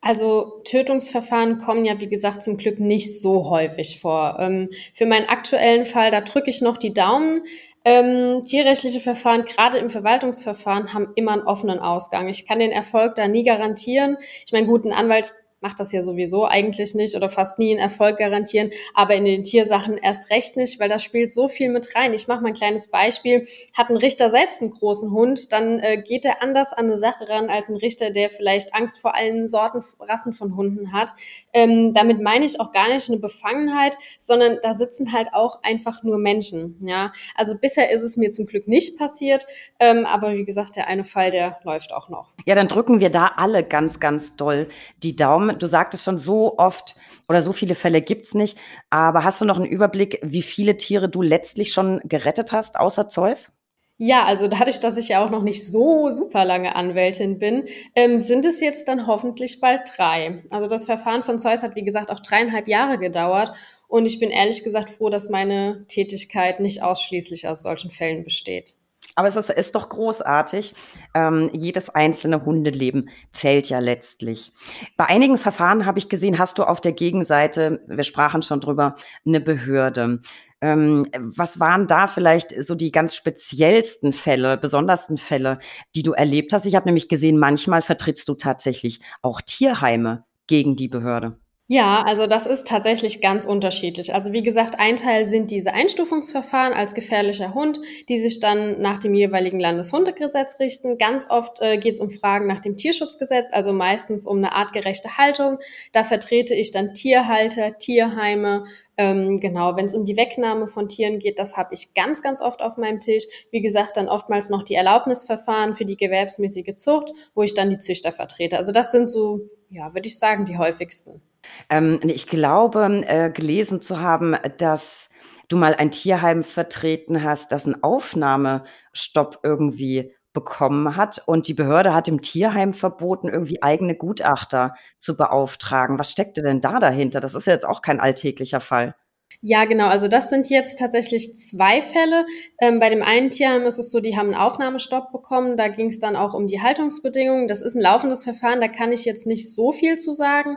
Also Tötungsverfahren kommen ja, wie gesagt, zum Glück nicht so häufig vor. Ähm, für meinen aktuellen Fall, da drücke ich noch die Daumen. Ähm, tierrechtliche Verfahren, gerade im Verwaltungsverfahren, haben immer einen offenen Ausgang. Ich kann den Erfolg da nie garantieren. Ich meine, guten Anwalt macht das ja sowieso eigentlich nicht oder fast nie einen Erfolg garantieren, aber in den Tiersachen erst recht nicht, weil das spielt so viel mit rein. Ich mache mal ein kleines Beispiel. Hat ein Richter selbst einen großen Hund, dann äh, geht er anders an eine Sache ran als ein Richter, der vielleicht Angst vor allen Sorten, Rassen von Hunden hat. Ähm, damit meine ich auch gar nicht eine Befangenheit, sondern da sitzen halt auch einfach nur Menschen. Ja, also bisher ist es mir zum Glück nicht passiert, ähm, aber wie gesagt, der eine Fall, der läuft auch noch. Ja, dann drücken wir da alle ganz, ganz doll die Daumen Du sagtest schon so oft oder so viele Fälle gibt's nicht. Aber hast du noch einen Überblick, wie viele Tiere du letztlich schon gerettet hast, außer Zeus? Ja, also dadurch, dass ich ja auch noch nicht so super lange Anwältin bin, ähm, sind es jetzt dann hoffentlich bald drei. Also das Verfahren von Zeus hat, wie gesagt, auch dreieinhalb Jahre gedauert. Und ich bin ehrlich gesagt froh, dass meine Tätigkeit nicht ausschließlich aus solchen Fällen besteht. Aber es ist, ist doch großartig. Ähm, jedes einzelne Hundeleben zählt ja letztlich. Bei einigen Verfahren habe ich gesehen, hast du auf der Gegenseite, wir sprachen schon drüber, eine Behörde. Ähm, was waren da vielleicht so die ganz speziellsten Fälle, besondersten Fälle, die du erlebt hast? Ich habe nämlich gesehen, manchmal vertrittst du tatsächlich auch Tierheime gegen die Behörde. Ja, also das ist tatsächlich ganz unterschiedlich. Also wie gesagt, ein Teil sind diese Einstufungsverfahren als gefährlicher Hund, die sich dann nach dem jeweiligen Landeshundegesetz richten. Ganz oft äh, geht es um Fragen nach dem Tierschutzgesetz, also meistens um eine artgerechte Haltung. Da vertrete ich dann Tierhalter, Tierheime, ähm, genau, wenn es um die Wegnahme von Tieren geht, das habe ich ganz, ganz oft auf meinem Tisch. Wie gesagt, dann oftmals noch die Erlaubnisverfahren für die gewerbsmäßige Zucht, wo ich dann die Züchter vertrete. Also das sind so, ja, würde ich sagen, die häufigsten. Ähm, ich glaube, äh, gelesen zu haben, dass du mal ein Tierheim vertreten hast, das einen Aufnahmestopp irgendwie bekommen hat und die Behörde hat dem Tierheim verboten, irgendwie eigene Gutachter zu beauftragen. Was steckte denn da dahinter? Das ist ja jetzt auch kein alltäglicher Fall. Ja, genau. Also das sind jetzt tatsächlich zwei Fälle. Ähm, bei dem einen Tierheim ist es so, die haben einen Aufnahmestopp bekommen. Da ging es dann auch um die Haltungsbedingungen. Das ist ein laufendes Verfahren, da kann ich jetzt nicht so viel zu sagen.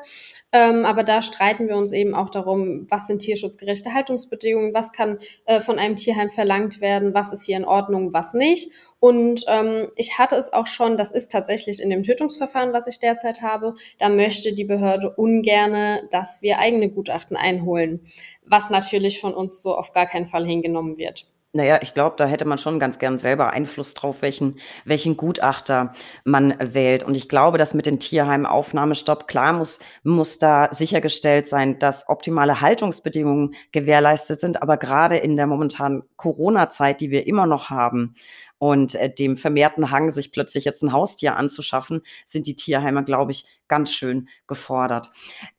Ähm, aber da streiten wir uns eben auch darum, was sind tierschutzgerechte Haltungsbedingungen, was kann äh, von einem Tierheim verlangt werden, was ist hier in Ordnung, was nicht. Und ähm, ich hatte es auch schon, das ist tatsächlich in dem Tötungsverfahren, was ich derzeit habe, da möchte die Behörde ungerne, dass wir eigene Gutachten einholen, was natürlich von uns so auf gar keinen Fall hingenommen wird. Naja, ich glaube, da hätte man schon ganz gern selber Einfluss drauf, welchen, welchen Gutachter man wählt. Und ich glaube, dass mit den Tierheimen Aufnahmestopp, klar muss, muss da sichergestellt sein, dass optimale Haltungsbedingungen gewährleistet sind. Aber gerade in der momentanen Corona-Zeit, die wir immer noch haben, und äh, dem vermehrten Hang, sich plötzlich jetzt ein Haustier anzuschaffen, sind die Tierheime, glaube ich, ganz schön gefordert.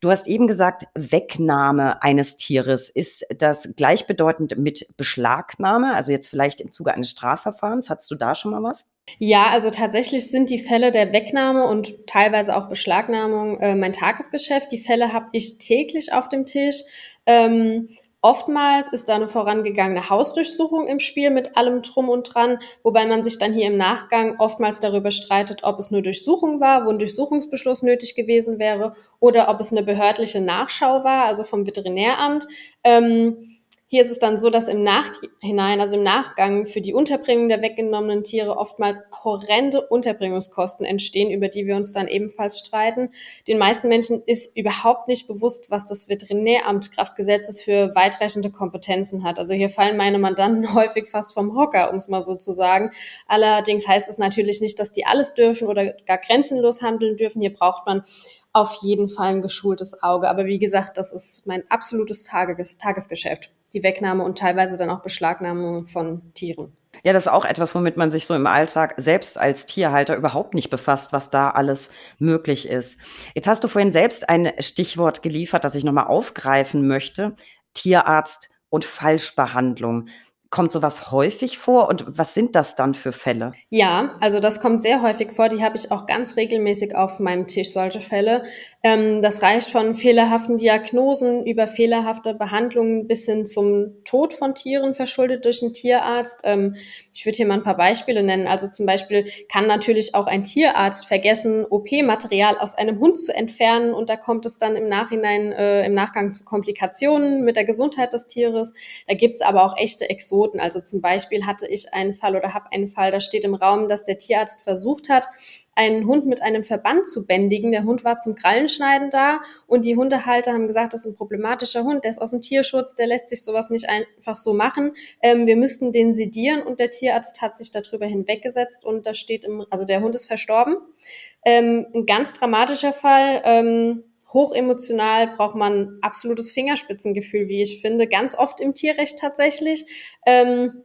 Du hast eben gesagt, Wegnahme eines Tieres. Ist das gleichbedeutend mit Beschlagnahme? Also jetzt vielleicht im Zuge eines Strafverfahrens. Hattest du da schon mal was? Ja, also tatsächlich sind die Fälle der Wegnahme und teilweise auch Beschlagnahmung äh, mein Tagesgeschäft. Die Fälle habe ich täglich auf dem Tisch. Ähm, Oftmals ist da eine vorangegangene Hausdurchsuchung im Spiel mit allem Drum und Dran, wobei man sich dann hier im Nachgang oftmals darüber streitet, ob es nur Durchsuchung war, wo ein Durchsuchungsbeschluss nötig gewesen wäre, oder ob es eine behördliche Nachschau war, also vom Veterinäramt. Ähm, hier ist es dann so, dass im Nachhinein, also im Nachgang für die Unterbringung der weggenommenen Tiere oftmals horrende Unterbringungskosten entstehen, über die wir uns dann ebenfalls streiten. Den meisten Menschen ist überhaupt nicht bewusst, was das Veterinäramt Kraftgesetzes für weitreichende Kompetenzen hat. Also hier fallen meine Mandanten häufig fast vom Hocker, um es mal so zu sagen. Allerdings heißt es natürlich nicht, dass die alles dürfen oder gar grenzenlos handeln dürfen. Hier braucht man auf jeden Fall ein geschultes Auge. Aber wie gesagt, das ist mein absolutes Tages Tagesgeschäft. Die Wegnahme und teilweise dann auch Beschlagnahmung von Tieren. Ja, das ist auch etwas, womit man sich so im Alltag selbst als Tierhalter überhaupt nicht befasst, was da alles möglich ist. Jetzt hast du vorhin selbst ein Stichwort geliefert, das ich nochmal aufgreifen möchte. Tierarzt und Falschbehandlung. Kommt sowas häufig vor und was sind das dann für Fälle? Ja, also das kommt sehr häufig vor. Die habe ich auch ganz regelmäßig auf meinem Tisch, solche Fälle. Ähm, das reicht von fehlerhaften Diagnosen über fehlerhafte Behandlungen bis hin zum Tod von Tieren verschuldet durch einen Tierarzt. Ähm, ich würde hier mal ein paar Beispiele nennen. Also zum Beispiel kann natürlich auch ein Tierarzt vergessen, OP-Material aus einem Hund zu entfernen und da kommt es dann im Nachhinein, äh, im Nachgang zu Komplikationen mit der Gesundheit des Tieres. Da gibt es aber auch echte Exoten. Also zum Beispiel hatte ich einen Fall oder habe einen Fall, da steht im Raum, dass der Tierarzt versucht hat, einen Hund mit einem Verband zu bändigen. Der Hund war zum Krallenschneiden da und die Hundehalter haben gesagt, das ist ein problematischer Hund, der ist aus dem Tierschutz, der lässt sich sowas nicht einfach so machen. Ähm, wir müssten den sedieren und der Tierarzt hat sich darüber hinweggesetzt und da steht im, also der Hund ist verstorben. Ähm, ein ganz dramatischer Fall. Ähm, hochemotional braucht man absolutes Fingerspitzengefühl, wie ich finde, ganz oft im Tierrecht tatsächlich. Ähm,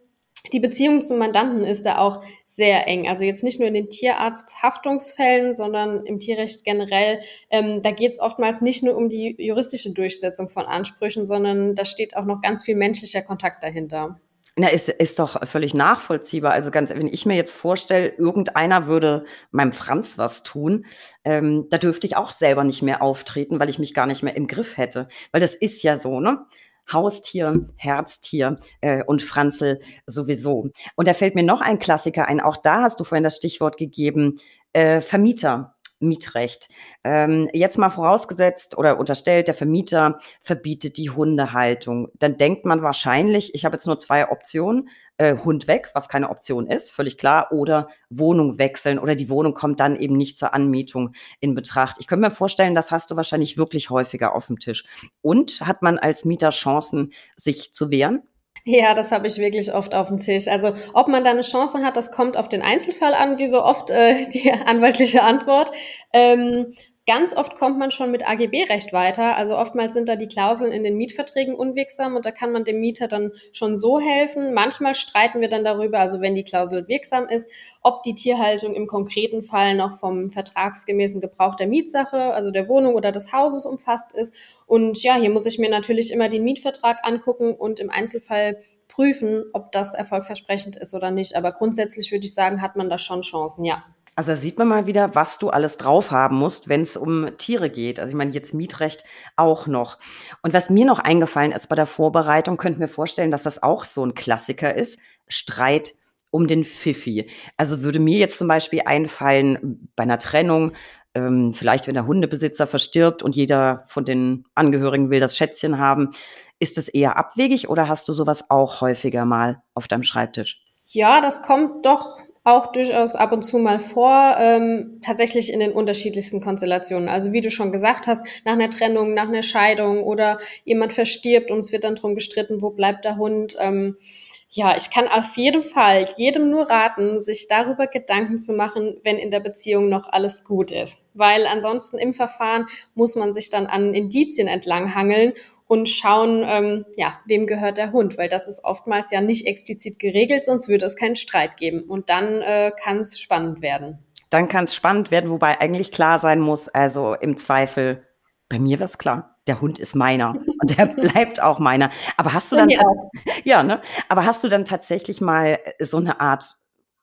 die Beziehung zum Mandanten ist da auch sehr eng. Also jetzt nicht nur in den Tierarzthaftungsfällen, sondern im Tierrecht generell. Ähm, da geht es oftmals nicht nur um die juristische Durchsetzung von Ansprüchen, sondern da steht auch noch ganz viel menschlicher Kontakt dahinter. Na, ist, ist doch völlig nachvollziehbar. Also ganz, wenn ich mir jetzt vorstelle, irgendeiner würde meinem Franz was tun, ähm, da dürfte ich auch selber nicht mehr auftreten, weil ich mich gar nicht mehr im Griff hätte. Weil das ist ja so, ne? Haustier, Herztier äh, und Franzel sowieso. Und da fällt mir noch ein Klassiker ein. Auch da hast du vorhin das Stichwort gegeben, äh, Vermieter. Mietrecht. Ähm, jetzt mal vorausgesetzt oder unterstellt, der Vermieter verbietet die Hundehaltung. Dann denkt man wahrscheinlich, ich habe jetzt nur zwei Optionen, äh, Hund weg, was keine Option ist, völlig klar, oder Wohnung wechseln oder die Wohnung kommt dann eben nicht zur Anmietung in Betracht. Ich könnte mir vorstellen, das hast du wahrscheinlich wirklich häufiger auf dem Tisch. Und hat man als Mieter Chancen, sich zu wehren? Ja, das habe ich wirklich oft auf dem Tisch. Also ob man da eine Chance hat, das kommt auf den Einzelfall an, wie so oft äh, die anwaltliche Antwort. Ähm, Ganz oft kommt man schon mit AGB-Recht weiter. Also oftmals sind da die Klauseln in den Mietverträgen unwirksam und da kann man dem Mieter dann schon so helfen. Manchmal streiten wir dann darüber, also wenn die Klausel wirksam ist, ob die Tierhaltung im konkreten Fall noch vom vertragsgemäßen Gebrauch der Mietsache, also der Wohnung oder des Hauses umfasst ist. Und ja, hier muss ich mir natürlich immer den Mietvertrag angucken und im Einzelfall prüfen, ob das erfolgversprechend ist oder nicht. Aber grundsätzlich würde ich sagen, hat man da schon Chancen, ja. Also da sieht man mal wieder, was du alles drauf haben musst, wenn es um Tiere geht. Also ich meine, jetzt Mietrecht auch noch. Und was mir noch eingefallen ist bei der Vorbereitung, könnte mir vorstellen, dass das auch so ein Klassiker ist. Streit um den Pfiffi. Also würde mir jetzt zum Beispiel einfallen, bei einer Trennung, ähm, vielleicht wenn der Hundebesitzer verstirbt und jeder von den Angehörigen will das Schätzchen haben, ist es eher abwegig oder hast du sowas auch häufiger mal auf deinem Schreibtisch? Ja, das kommt doch auch durchaus ab und zu mal vor, ähm, tatsächlich in den unterschiedlichsten Konstellationen. Also wie du schon gesagt hast, nach einer Trennung, nach einer Scheidung oder jemand verstirbt und es wird dann drum gestritten, wo bleibt der Hund. Ähm, ja, ich kann auf jeden Fall jedem nur raten, sich darüber Gedanken zu machen, wenn in der Beziehung noch alles gut ist. Weil ansonsten im Verfahren muss man sich dann an Indizien entlang hangeln und schauen, ähm, ja, wem gehört der Hund, weil das ist oftmals ja nicht explizit geregelt, sonst würde es keinen Streit geben. Und dann äh, kann es spannend werden. Dann kann es spannend werden, wobei eigentlich klar sein muss, also im Zweifel, bei mir war es klar, der Hund ist meiner und der bleibt auch meiner. Aber hast du dann, ja, ne? Aber hast du dann tatsächlich mal so eine Art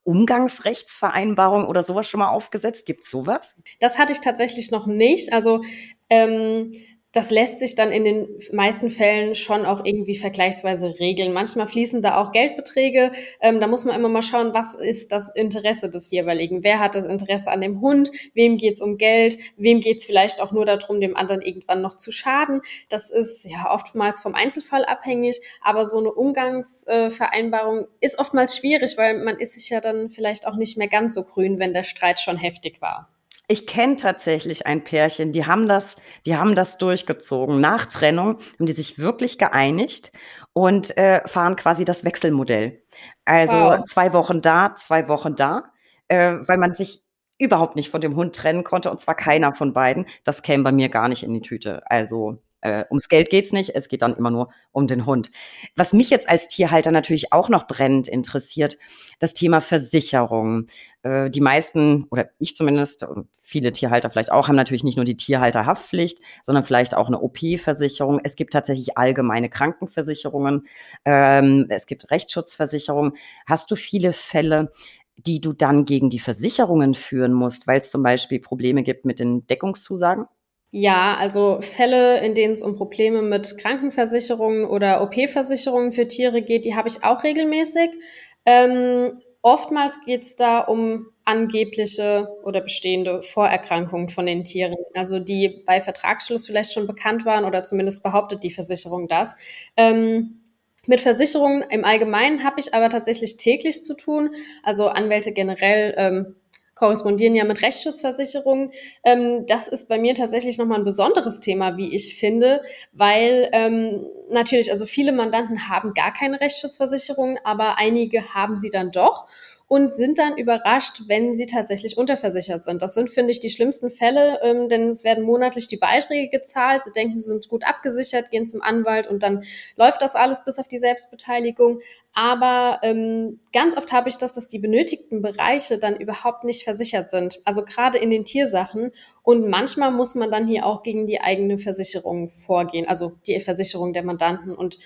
Umgangsrechtsvereinbarung oder sowas schon mal aufgesetzt? Gibt es sowas? Das hatte ich tatsächlich noch nicht. Also ähm, das lässt sich dann in den meisten Fällen schon auch irgendwie vergleichsweise regeln. Manchmal fließen da auch Geldbeträge. Ähm, da muss man immer mal schauen, was ist das Interesse des jeweiligen? Wer hat das Interesse an dem Hund? Wem geht's um Geld? Wem geht's vielleicht auch nur darum, dem anderen irgendwann noch zu schaden? Das ist ja oftmals vom Einzelfall abhängig, aber so eine Umgangsvereinbarung ist oftmals schwierig, weil man ist sich ja dann vielleicht auch nicht mehr ganz so grün, wenn der Streit schon heftig war. Ich kenne tatsächlich ein Pärchen, die haben das, die haben das durchgezogen. Nach Trennung haben die sich wirklich geeinigt und äh, fahren quasi das Wechselmodell. Also wow. zwei Wochen da, zwei Wochen da, äh, weil man sich überhaupt nicht von dem Hund trennen konnte und zwar keiner von beiden. Das käme bei mir gar nicht in die Tüte. Also äh, ums Geld geht's nicht, es geht dann immer nur um den Hund. Was mich jetzt als Tierhalter natürlich auch noch brennend interessiert, das Thema Versicherung. Äh, die meisten, oder ich zumindest, viele Tierhalter vielleicht auch, haben natürlich nicht nur die Tierhalterhaftpflicht, sondern vielleicht auch eine OP-Versicherung. Es gibt tatsächlich allgemeine Krankenversicherungen. Ähm, es gibt Rechtsschutzversicherungen. Hast du viele Fälle, die du dann gegen die Versicherungen führen musst, weil es zum Beispiel Probleme gibt mit den Deckungszusagen? Ja, also Fälle, in denen es um Probleme mit Krankenversicherungen oder OP-Versicherungen für Tiere geht, die habe ich auch regelmäßig. Ähm, oftmals geht es da um angebliche oder bestehende Vorerkrankungen von den Tieren, also die bei Vertragsschluss vielleicht schon bekannt waren oder zumindest behauptet die Versicherung das. Ähm, mit Versicherungen im Allgemeinen habe ich aber tatsächlich täglich zu tun. Also Anwälte generell ähm, korrespondieren ja mit Rechtsschutzversicherungen. Ähm, das ist bei mir tatsächlich nochmal ein besonderes Thema, wie ich finde, weil ähm, natürlich, also viele Mandanten haben gar keine Rechtsschutzversicherungen, aber einige haben sie dann doch und sind dann überrascht, wenn sie tatsächlich unterversichert sind. Das sind, finde ich, die schlimmsten Fälle, ähm, denn es werden monatlich die Beiträge gezahlt. Sie denken, sie sind gut abgesichert, gehen zum Anwalt und dann läuft das alles bis auf die Selbstbeteiligung. Aber ähm, ganz oft habe ich das, dass die benötigten Bereiche dann überhaupt nicht versichert sind. Also gerade in den Tiersachen. Und manchmal muss man dann hier auch gegen die eigene Versicherung vorgehen, also die Versicherung der Mandanten. Und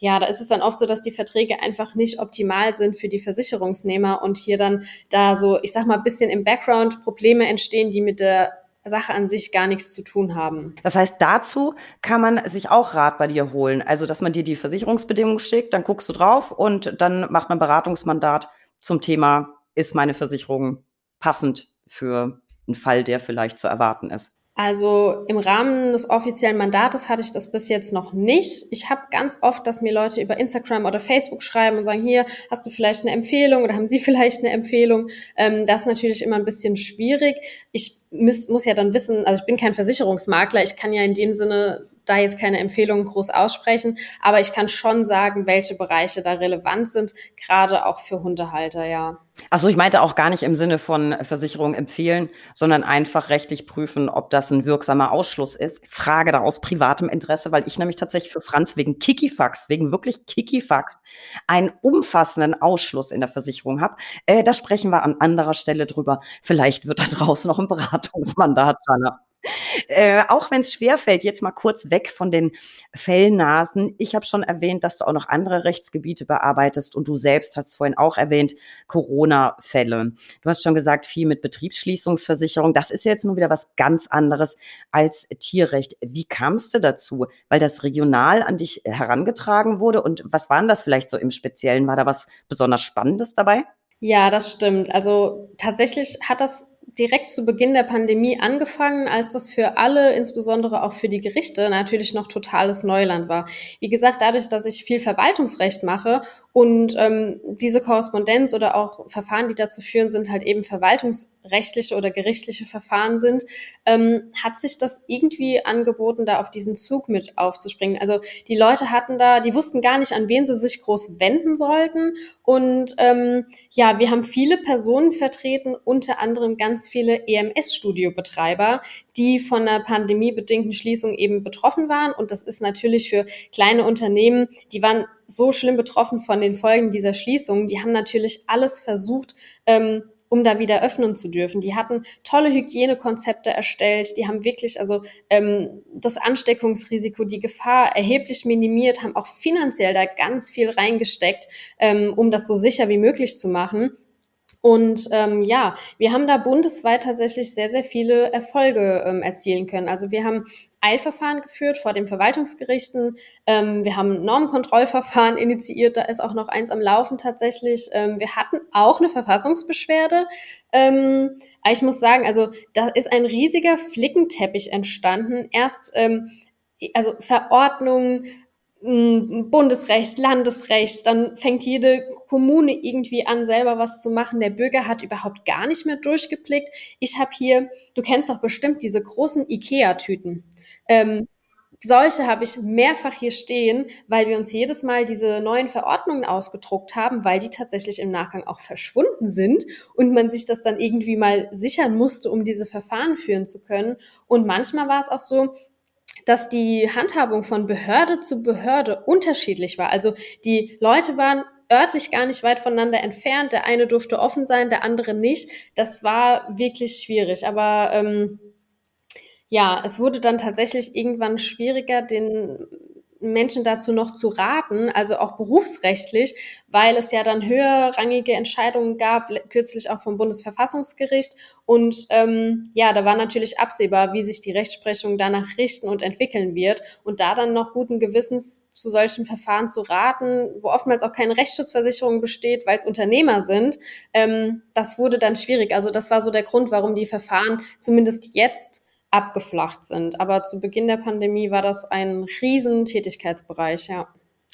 ja, da ist es dann oft so, dass die Verträge einfach nicht optimal sind für die Versicherungsnehmer und hier dann da so, ich sag mal, bisschen im Background Probleme entstehen, die mit der Sache an sich gar nichts zu tun haben. Das heißt, dazu kann man sich auch Rat bei dir holen. Also, dass man dir die Versicherungsbedingungen schickt, dann guckst du drauf und dann macht man Beratungsmandat zum Thema, ist meine Versicherung passend für einen Fall, der vielleicht zu erwarten ist. Also im Rahmen des offiziellen Mandates hatte ich das bis jetzt noch nicht. Ich habe ganz oft, dass mir Leute über Instagram oder Facebook schreiben und sagen, hier hast du vielleicht eine Empfehlung oder haben Sie vielleicht eine Empfehlung. Ähm, das ist natürlich immer ein bisschen schwierig. Ich muss, muss ja dann wissen, also ich bin kein Versicherungsmakler, ich kann ja in dem Sinne da jetzt keine Empfehlungen groß aussprechen, aber ich kann schon sagen, welche Bereiche da relevant sind, gerade auch für Hundehalter, ja. Achso, ich meinte auch gar nicht im Sinne von Versicherung empfehlen, sondern einfach rechtlich prüfen, ob das ein wirksamer Ausschluss ist. Frage da aus privatem Interesse, weil ich nämlich tatsächlich für Franz wegen Kikifax, wegen wirklich Kikifax, einen umfassenden Ausschluss in der Versicherung habe. Äh, da sprechen wir an anderer Stelle drüber. Vielleicht wird da draußen noch ein Beratungsmandat, Jana. Äh, auch wenn es schwerfällt, jetzt mal kurz weg von den Fellnasen. Ich habe schon erwähnt, dass du auch noch andere Rechtsgebiete bearbeitest und du selbst hast vorhin auch erwähnt, Corona-Fälle. Du hast schon gesagt, viel mit Betriebsschließungsversicherung. Das ist jetzt nun wieder was ganz anderes als Tierrecht. Wie kamst du dazu? Weil das regional an dich herangetragen wurde und was war denn das vielleicht so im Speziellen? War da was besonders Spannendes dabei? Ja, das stimmt. Also tatsächlich hat das direkt zu Beginn der Pandemie angefangen, als das für alle, insbesondere auch für die Gerichte, natürlich noch totales Neuland war. Wie gesagt, dadurch, dass ich viel Verwaltungsrecht mache und ähm, diese Korrespondenz oder auch Verfahren, die dazu führen, sind halt eben verwaltungsrechtliche oder gerichtliche Verfahren sind, ähm, hat sich das irgendwie angeboten, da auf diesen Zug mit aufzuspringen. Also die Leute hatten da, die wussten gar nicht, an wen sie sich groß wenden sollten. Und ähm, ja, wir haben viele Personen vertreten, unter anderem ganz viele EMS-Studiobetreiber, die von einer pandemiebedingten Schließung eben betroffen waren. Und das ist natürlich für kleine Unternehmen, die waren so schlimm betroffen von den Folgen dieser Schließung. Die haben natürlich alles versucht, ähm, um da wieder öffnen zu dürfen. Die hatten tolle Hygienekonzepte erstellt, die haben wirklich also ähm, das Ansteckungsrisiko, die Gefahr erheblich minimiert, haben auch finanziell da ganz viel reingesteckt, ähm, um das so sicher wie möglich zu machen. Und ähm, ja, wir haben da bundesweit tatsächlich sehr, sehr viele Erfolge ähm, erzielen können. Also wir haben Eilverfahren geführt vor den Verwaltungsgerichten. Ähm, wir haben Normkontrollverfahren initiiert. Da ist auch noch eins am Laufen tatsächlich. Ähm, wir hatten auch eine Verfassungsbeschwerde. Ähm, aber ich muss sagen, also da ist ein riesiger Flickenteppich entstanden. Erst ähm, also Verordnungen, Bundesrecht, Landesrecht, dann fängt jede Kommune irgendwie an, selber was zu machen. Der Bürger hat überhaupt gar nicht mehr durchgeblickt. Ich habe hier, du kennst doch bestimmt diese großen IKEA-Tüten. Ähm, solche habe ich mehrfach hier stehen, weil wir uns jedes Mal diese neuen Verordnungen ausgedruckt haben, weil die tatsächlich im Nachgang auch verschwunden sind und man sich das dann irgendwie mal sichern musste, um diese Verfahren führen zu können. Und manchmal war es auch so, dass die Handhabung von Behörde zu Behörde unterschiedlich war. Also die Leute waren örtlich gar nicht weit voneinander entfernt. Der eine durfte offen sein, der andere nicht. Das war wirklich schwierig. Aber ähm, ja, es wurde dann tatsächlich irgendwann schwieriger, den Menschen dazu noch zu raten, also auch berufsrechtlich, weil es ja dann höherrangige Entscheidungen gab, kürzlich auch vom Bundesverfassungsgericht. Und ähm, ja, da war natürlich absehbar, wie sich die Rechtsprechung danach richten und entwickeln wird. Und da dann noch guten Gewissens zu solchen Verfahren zu raten, wo oftmals auch keine Rechtsschutzversicherung besteht, weil es Unternehmer sind, ähm, das wurde dann schwierig. Also das war so der Grund, warum die Verfahren zumindest jetzt abgeflacht sind. Aber zu Beginn der Pandemie war das ein riesen Tätigkeitsbereich, ja.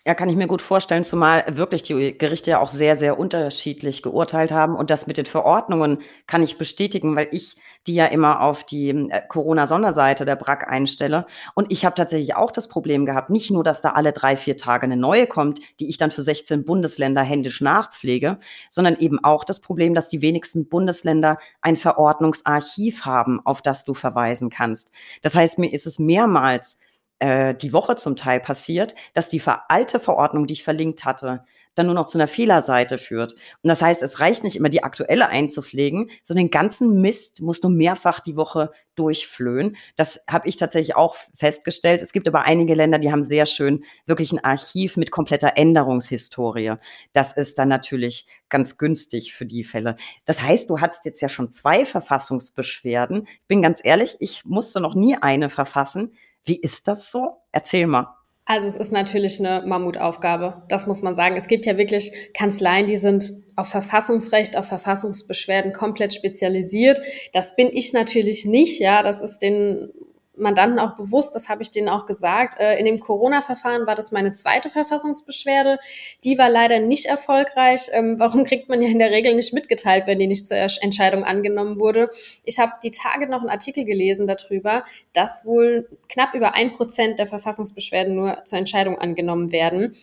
Ja, kann ich mir gut vorstellen, zumal wirklich die Gerichte ja auch sehr, sehr unterschiedlich geurteilt haben. Und das mit den Verordnungen kann ich bestätigen, weil ich die ja immer auf die äh, Corona-Sonderseite der BRAC einstelle. Und ich habe tatsächlich auch das Problem gehabt, nicht nur, dass da alle drei, vier Tage eine neue kommt, die ich dann für 16 Bundesländer händisch nachpflege, sondern eben auch das Problem, dass die wenigsten Bundesländer ein Verordnungsarchiv haben, auf das du verweisen kannst. Das heißt, mir ist es mehrmals äh, die Woche zum Teil passiert, dass die alte Verordnung, die ich verlinkt hatte, dann nur noch zu einer Fehlerseite führt. Und das heißt, es reicht nicht immer die aktuelle einzupflegen, sondern den ganzen Mist musst du mehrfach die Woche durchflöhen. Das habe ich tatsächlich auch festgestellt. Es gibt aber einige Länder, die haben sehr schön wirklich ein Archiv mit kompletter Änderungshistorie. Das ist dann natürlich ganz günstig für die Fälle. Das heißt, du hattest jetzt ja schon zwei Verfassungsbeschwerden. Ich bin ganz ehrlich, ich musste noch nie eine verfassen. Wie ist das so? Erzähl mal. Also es ist natürlich eine Mammutaufgabe, das muss man sagen. Es gibt ja wirklich Kanzleien, die sind auf Verfassungsrecht, auf Verfassungsbeschwerden komplett spezialisiert. Das bin ich natürlich nicht, ja, das ist den Mandanten auch bewusst, das habe ich denen auch gesagt. Äh, in dem Corona-Verfahren war das meine zweite Verfassungsbeschwerde. Die war leider nicht erfolgreich. Ähm, warum kriegt man ja in der Regel nicht mitgeteilt, wenn die nicht zur Entscheidung angenommen wurde? Ich habe die Tage noch einen Artikel gelesen darüber, dass wohl knapp über ein Prozent der Verfassungsbeschwerden nur zur Entscheidung angenommen werden.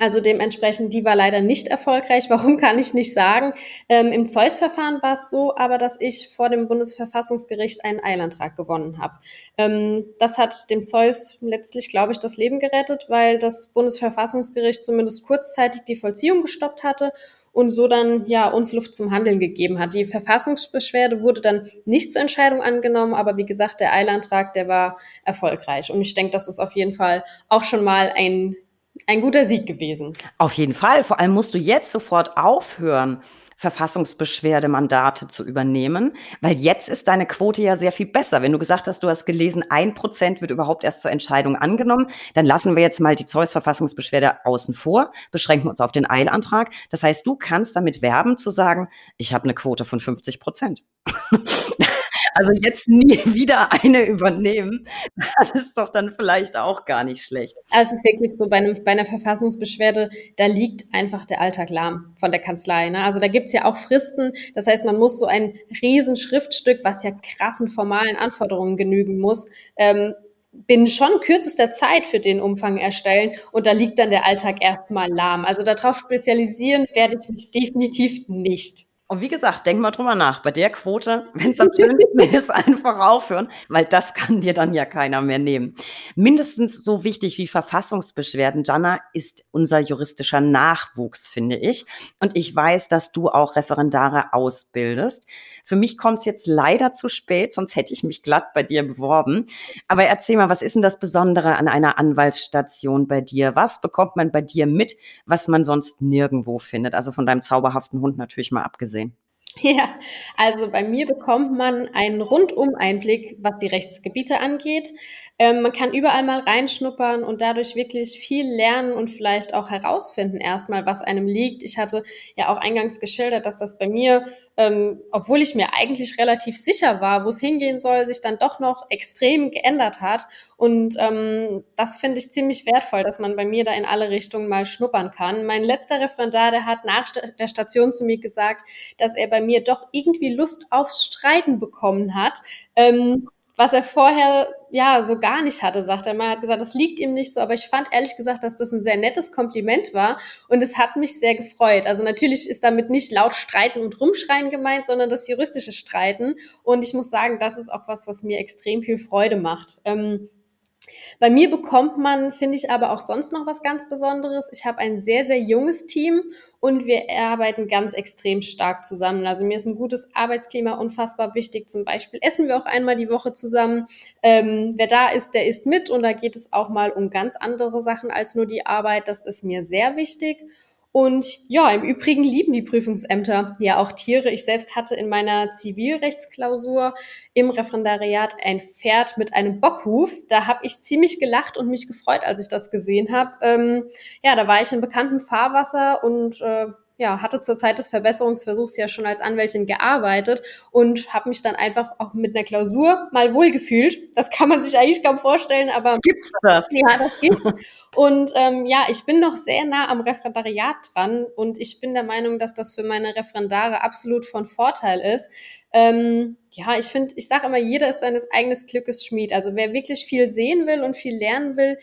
Also dementsprechend, die war leider nicht erfolgreich. Warum kann ich nicht sagen? Ähm, Im Zeus-Verfahren war es so, aber dass ich vor dem Bundesverfassungsgericht einen Eilantrag gewonnen habe. Ähm, das hat dem Zeus letztlich, glaube ich, das Leben gerettet, weil das Bundesverfassungsgericht zumindest kurzzeitig die Vollziehung gestoppt hatte und so dann ja uns Luft zum Handeln gegeben hat. Die Verfassungsbeschwerde wurde dann nicht zur Entscheidung angenommen, aber wie gesagt, der Eilantrag, der war erfolgreich. Und ich denke, das ist auf jeden Fall auch schon mal ein ein guter Sieg gewesen. Auf jeden Fall. Vor allem musst du jetzt sofort aufhören, Verfassungsbeschwerdemandate zu übernehmen, weil jetzt ist deine Quote ja sehr viel besser. Wenn du gesagt hast, du hast gelesen, ein Prozent wird überhaupt erst zur Entscheidung angenommen, dann lassen wir jetzt mal die Zeus-Verfassungsbeschwerde außen vor, beschränken uns auf den Eilantrag. Das heißt, du kannst damit werben zu sagen, ich habe eine Quote von 50 Prozent. Also jetzt nie wieder eine übernehmen. Das ist doch dann vielleicht auch gar nicht schlecht. Also es ist wirklich so, bei, einem, bei einer Verfassungsbeschwerde, da liegt einfach der Alltag lahm von der Kanzlei. Ne? Also da gibt's ja auch Fristen. Das heißt, man muss so ein Riesenschriftstück, was ja krassen formalen Anforderungen genügen muss, ähm, binnen schon kürzester Zeit für den Umfang erstellen und da liegt dann der Alltag erstmal lahm. Also darauf spezialisieren werde ich mich definitiv nicht. Und wie gesagt, denk mal drüber nach. Bei der Quote, wenn es am schönsten ist, einfach aufhören, weil das kann dir dann ja keiner mehr nehmen. Mindestens so wichtig wie Verfassungsbeschwerden, Jana, ist unser juristischer Nachwuchs, finde ich. Und ich weiß, dass du auch Referendare ausbildest. Für mich kommt es jetzt leider zu spät, sonst hätte ich mich glatt bei dir beworben. Aber erzähl mal, was ist denn das Besondere an einer Anwaltsstation bei dir? Was bekommt man bei dir mit, was man sonst nirgendwo findet? Also von deinem zauberhaften Hund natürlich mal abgesehen. Ja, also bei mir bekommt man einen Rundum-Einblick, was die Rechtsgebiete angeht. Ähm, man kann überall mal reinschnuppern und dadurch wirklich viel lernen und vielleicht auch herausfinden erstmal, was einem liegt. Ich hatte ja auch eingangs geschildert, dass das bei mir ähm, obwohl ich mir eigentlich relativ sicher war, wo es hingehen soll, sich dann doch noch extrem geändert hat. Und ähm, das finde ich ziemlich wertvoll, dass man bei mir da in alle Richtungen mal schnuppern kann. Mein letzter Referendar, der hat nach der Station zu mir gesagt, dass er bei mir doch irgendwie Lust aufs Streiten bekommen hat. Ähm, was er vorher ja so gar nicht hatte, sagt er mal. Er hat gesagt, das liegt ihm nicht so, aber ich fand ehrlich gesagt, dass das ein sehr nettes Kompliment war und es hat mich sehr gefreut. Also natürlich ist damit nicht laut streiten und rumschreien gemeint, sondern das juristische Streiten. Und ich muss sagen, das ist auch was, was mir extrem viel Freude macht. Ähm, bei mir bekommt man, finde ich, aber auch sonst noch was ganz Besonderes. Ich habe ein sehr, sehr junges Team und wir arbeiten ganz extrem stark zusammen. Also mir ist ein gutes Arbeitsklima unfassbar wichtig. Zum Beispiel essen wir auch einmal die Woche zusammen. Ähm, wer da ist, der isst mit und da geht es auch mal um ganz andere Sachen als nur die Arbeit. Das ist mir sehr wichtig. Und ja, im Übrigen lieben die Prüfungsämter ja auch Tiere. Ich selbst hatte in meiner Zivilrechtsklausur im Referendariat ein Pferd mit einem Bockhuf. Da habe ich ziemlich gelacht und mich gefreut, als ich das gesehen habe. Ähm, ja, da war ich in bekanntem Fahrwasser und äh, ja, hatte zur Zeit des Verbesserungsversuchs ja schon als Anwältin gearbeitet und habe mich dann einfach auch mit einer Klausur mal wohlgefühlt. Das kann man sich eigentlich kaum vorstellen, aber gibt's das? Ja, das gibt's. Und ähm, ja, ich bin noch sehr nah am Referendariat dran und ich bin der Meinung, dass das für meine Referendare absolut von Vorteil ist. Ähm, ja, ich finde, ich sage immer, jeder ist seines eigenen Glückes Schmied. Also wer wirklich viel sehen will und viel lernen will,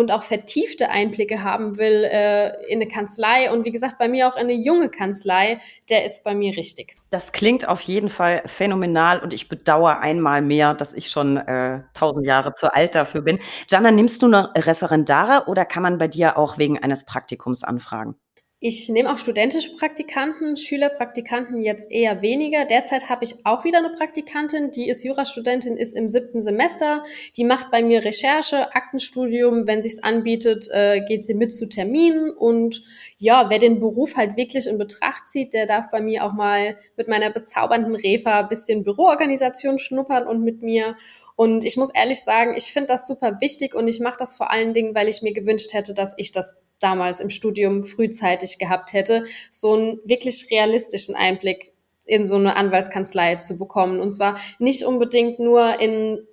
und auch vertiefte Einblicke haben will äh, in eine Kanzlei und wie gesagt, bei mir auch in eine junge Kanzlei, der ist bei mir richtig. Das klingt auf jeden Fall phänomenal und ich bedauere einmal mehr, dass ich schon äh, tausend Jahre zu alt dafür bin. Jana, nimmst du noch Referendare oder kann man bei dir auch wegen eines Praktikums anfragen? Ich nehme auch studentische Praktikanten, Schülerpraktikanten jetzt eher weniger. Derzeit habe ich auch wieder eine Praktikantin, die ist Jurastudentin, ist im siebten Semester. Die macht bei mir Recherche, Aktenstudium. Wenn sich's anbietet, äh, geht sie mit zu Terminen. Und ja, wer den Beruf halt wirklich in Betracht zieht, der darf bei mir auch mal mit meiner bezaubernden Refa bisschen Büroorganisation schnuppern und mit mir. Und ich muss ehrlich sagen, ich finde das super wichtig und ich mache das vor allen Dingen, weil ich mir gewünscht hätte, dass ich das damals im Studium frühzeitig gehabt hätte, so einen wirklich realistischen Einblick in so eine Anwaltskanzlei zu bekommen. Und zwar nicht unbedingt nur in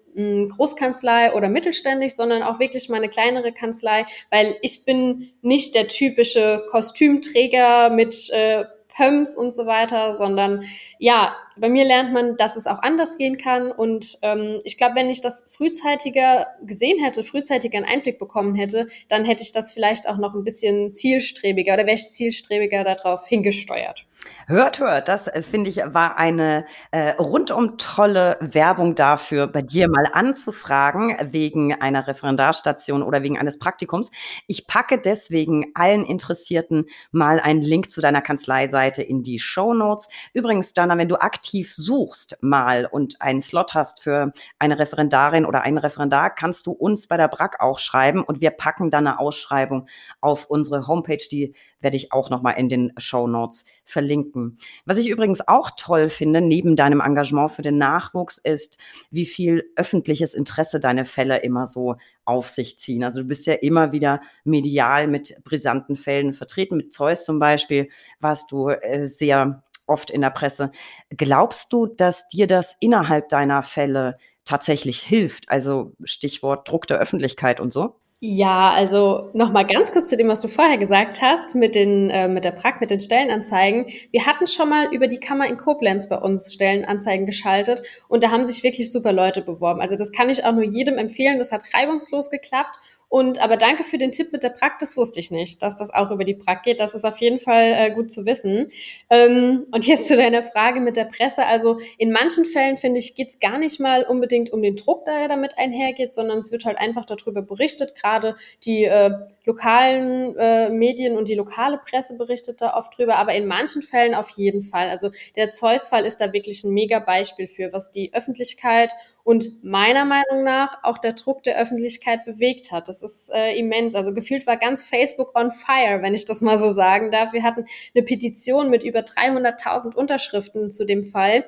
Großkanzlei oder mittelständig, sondern auch wirklich mal eine kleinere Kanzlei, weil ich bin nicht der typische Kostümträger mit äh, Pumps und so weiter, sondern ja, bei mir lernt man, dass es auch anders gehen kann. Und ähm, ich glaube, wenn ich das frühzeitiger gesehen hätte, frühzeitiger einen Einblick bekommen hätte, dann hätte ich das vielleicht auch noch ein bisschen zielstrebiger oder wäre ich zielstrebiger darauf hingesteuert. Hört, hört, das äh, finde ich war eine äh, rundum tolle Werbung dafür, bei dir mal anzufragen wegen einer Referendarstation oder wegen eines Praktikums. Ich packe deswegen allen Interessierten mal einen Link zu deiner Kanzleiseite in die Show Notes. Übrigens, Jana, wenn du aktiv suchst mal und einen Slot hast für eine Referendarin oder einen Referendar, kannst du uns bei der BRAC auch schreiben und wir packen dann eine Ausschreibung auf unsere Homepage, die werde ich auch nochmal in den Show Notes verlinken. Was ich übrigens auch toll finde, neben deinem Engagement für den Nachwuchs, ist, wie viel öffentliches Interesse deine Fälle immer so auf sich ziehen. Also du bist ja immer wieder medial mit brisanten Fällen vertreten. Mit Zeus zum Beispiel warst du äh, sehr oft in der Presse. Glaubst du, dass dir das innerhalb deiner Fälle tatsächlich hilft? Also Stichwort Druck der Öffentlichkeit und so? Ja, also nochmal ganz kurz zu dem, was du vorher gesagt hast, mit, den, äh, mit der Prag, mit den Stellenanzeigen. Wir hatten schon mal über die Kammer in Koblenz bei uns Stellenanzeigen geschaltet und da haben sich wirklich super Leute beworben. Also das kann ich auch nur jedem empfehlen. Das hat reibungslos geklappt und aber danke für den Tipp mit der Prag, das wusste ich nicht, dass das auch über die Prag geht. Das ist auf jeden Fall äh, gut zu wissen. Ähm, und jetzt zu deiner Frage mit der Presse. Also in manchen Fällen, finde ich, geht es gar nicht mal unbedingt um den Druck, der damit einhergeht, sondern es wird halt einfach darüber berichtet. Gerade die äh, lokalen äh, Medien und die lokale Presse berichtet da oft drüber, aber in manchen Fällen auf jeden Fall. Also der Zeus-Fall ist da wirklich ein mega Beispiel für, was die Öffentlichkeit und meiner Meinung nach auch der Druck der Öffentlichkeit bewegt hat. Das ist äh, immens. Also gefühlt war ganz Facebook on fire, wenn ich das mal so sagen darf. Wir hatten eine Petition mit über 300.000 Unterschriften zu dem Fall.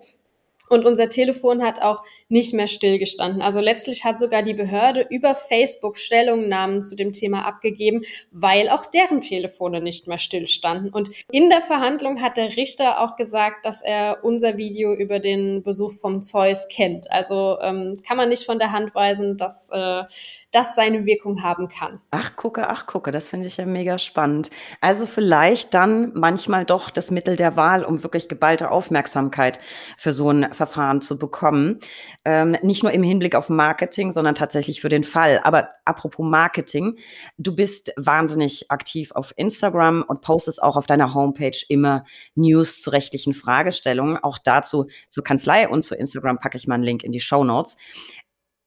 Und unser Telefon hat auch nicht mehr stillgestanden. Also letztlich hat sogar die Behörde über Facebook Stellungnahmen zu dem Thema abgegeben, weil auch deren Telefone nicht mehr stillstanden. Und in der Verhandlung hat der Richter auch gesagt, dass er unser Video über den Besuch vom Zeus kennt. Also ähm, kann man nicht von der Hand weisen, dass äh, das seine Wirkung haben kann. Ach, gucke, ach, gucke, das finde ich ja mega spannend. Also vielleicht dann manchmal doch das Mittel der Wahl, um wirklich geballte Aufmerksamkeit für so ein Verfahren zu bekommen. Ähm, nicht nur im Hinblick auf Marketing, sondern tatsächlich für den Fall. Aber apropos Marketing, du bist wahnsinnig aktiv auf Instagram und postest auch auf deiner Homepage immer News zu rechtlichen Fragestellungen. Auch dazu zur Kanzlei und zu Instagram packe ich mal einen Link in die Show Notes.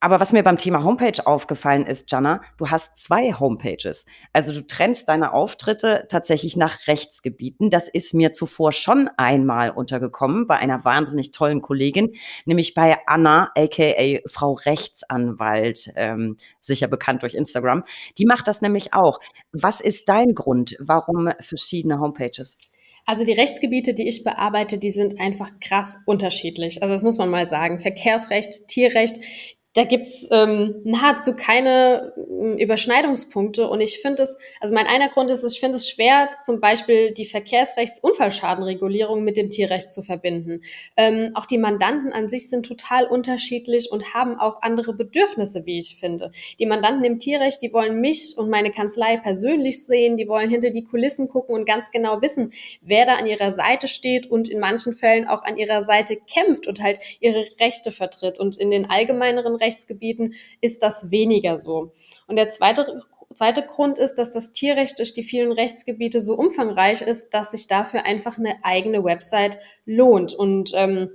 Aber was mir beim Thema Homepage aufgefallen ist, Jana, du hast zwei Homepages. Also du trennst deine Auftritte tatsächlich nach Rechtsgebieten. Das ist mir zuvor schon einmal untergekommen bei einer wahnsinnig tollen Kollegin, nämlich bei Anna, aka Frau Rechtsanwalt, ähm, sicher bekannt durch Instagram. Die macht das nämlich auch. Was ist dein Grund? Warum verschiedene Homepages? Also die Rechtsgebiete, die ich bearbeite, die sind einfach krass unterschiedlich. Also das muss man mal sagen. Verkehrsrecht, Tierrecht, da gibt's ähm, nahezu keine äh, Überschneidungspunkte. Und ich finde es, also mein einer Grund ist, ich finde es schwer, zum Beispiel die Verkehrsrechtsunfallschadenregulierung mit dem Tierrecht zu verbinden. Ähm, auch die Mandanten an sich sind total unterschiedlich und haben auch andere Bedürfnisse, wie ich finde. Die Mandanten im Tierrecht, die wollen mich und meine Kanzlei persönlich sehen, die wollen hinter die Kulissen gucken und ganz genau wissen, wer da an ihrer Seite steht und in manchen Fällen auch an ihrer Seite kämpft und halt ihre Rechte vertritt. Und in den allgemeineren Rechtsgebieten ist das weniger so. Und der zweite zweite Grund ist, dass das Tierrecht durch die vielen Rechtsgebiete so umfangreich ist, dass sich dafür einfach eine eigene Website lohnt. Und ähm,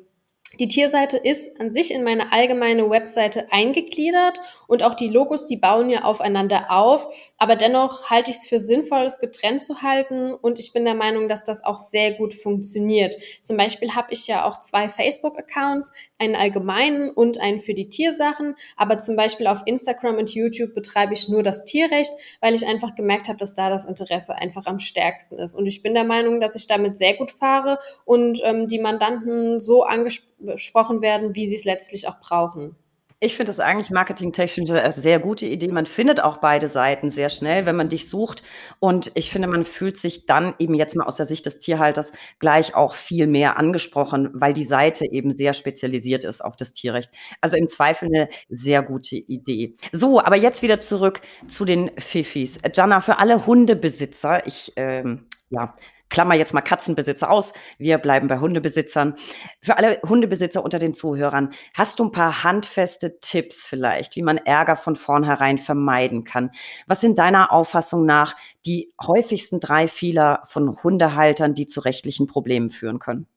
Die Tierseite ist an sich in meine allgemeine Webseite eingegliedert und auch die Logos, die bauen ja aufeinander auf. Aber dennoch halte ich es für sinnvoll, es getrennt zu halten und ich bin der Meinung, dass das auch sehr gut funktioniert. Zum Beispiel habe ich ja auch zwei Facebook-Accounts, einen allgemeinen und einen für die Tiersachen. Aber zum Beispiel auf Instagram und YouTube betreibe ich nur das Tierrecht, weil ich einfach gemerkt habe, dass da das Interesse einfach am stärksten ist. Und ich bin der Meinung, dass ich damit sehr gut fahre und ähm, die Mandanten so angesprochen besprochen werden, wie sie es letztlich auch brauchen. Ich finde das eigentlich marketingtechnisch eine sehr gute Idee. Man findet auch beide Seiten sehr schnell, wenn man dich sucht. Und ich finde, man fühlt sich dann eben jetzt mal aus der Sicht des Tierhalters gleich auch viel mehr angesprochen, weil die Seite eben sehr spezialisiert ist auf das Tierrecht. Also im Zweifel eine sehr gute Idee. So, aber jetzt wieder zurück zu den Fifis. Jana, für alle Hundebesitzer, ich, ähm, ja, Klammer jetzt mal Katzenbesitzer aus. Wir bleiben bei Hundebesitzern. Für alle Hundebesitzer unter den Zuhörern, hast du ein paar handfeste Tipps vielleicht, wie man Ärger von vornherein vermeiden kann? Was sind deiner Auffassung nach die häufigsten drei Fehler von Hundehaltern, die zu rechtlichen Problemen führen können?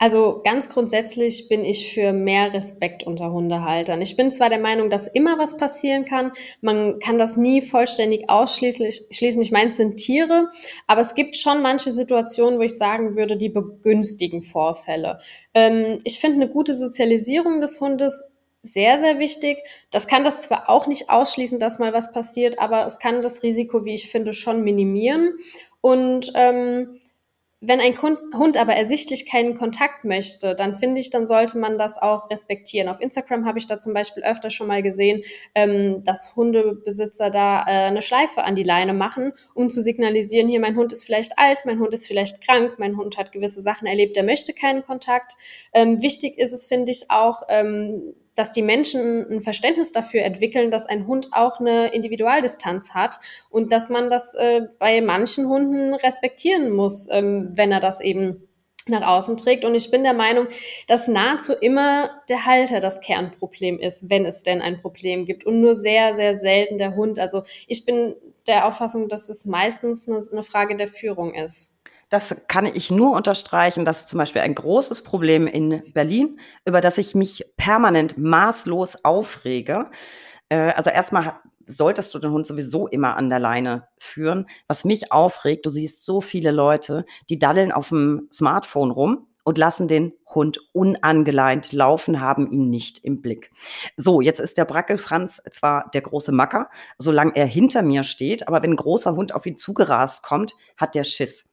Also ganz grundsätzlich bin ich für mehr Respekt unter Hundehaltern. Ich bin zwar der Meinung, dass immer was passieren kann, man kann das nie vollständig ausschließen. Schließen. Ich meine, es sind Tiere, aber es gibt schon manche Situationen, wo ich sagen würde, die begünstigen Vorfälle. Ähm, ich finde eine gute Sozialisierung des Hundes sehr, sehr wichtig. Das kann das zwar auch nicht ausschließen, dass mal was passiert, aber es kann das Risiko, wie ich finde, schon minimieren. Und ähm, wenn ein Hund aber ersichtlich keinen Kontakt möchte, dann finde ich, dann sollte man das auch respektieren. Auf Instagram habe ich da zum Beispiel öfter schon mal gesehen, ähm, dass Hundebesitzer da äh, eine Schleife an die Leine machen, um zu signalisieren, hier mein Hund ist vielleicht alt, mein Hund ist vielleicht krank, mein Hund hat gewisse Sachen erlebt, der möchte keinen Kontakt. Ähm, wichtig ist es, finde ich, auch, ähm, dass die Menschen ein Verständnis dafür entwickeln, dass ein Hund auch eine Individualdistanz hat und dass man das äh, bei manchen Hunden respektieren muss, ähm, wenn er das eben nach außen trägt. Und ich bin der Meinung, dass nahezu immer der Halter das Kernproblem ist, wenn es denn ein Problem gibt und nur sehr, sehr selten der Hund. Also ich bin der Auffassung, dass es meistens eine, eine Frage der Führung ist. Das kann ich nur unterstreichen. Das ist zum Beispiel ein großes Problem in Berlin, über das ich mich permanent maßlos aufrege. Äh, also erstmal solltest du den Hund sowieso immer an der Leine führen. Was mich aufregt, du siehst so viele Leute, die daddeln auf dem Smartphone rum und lassen den Hund unangeleint laufen, haben ihn nicht im Blick. So, jetzt ist der Brackelfranz zwar der große Macker, solange er hinter mir steht, aber wenn ein großer Hund auf ihn zugerast kommt, hat der Schiss.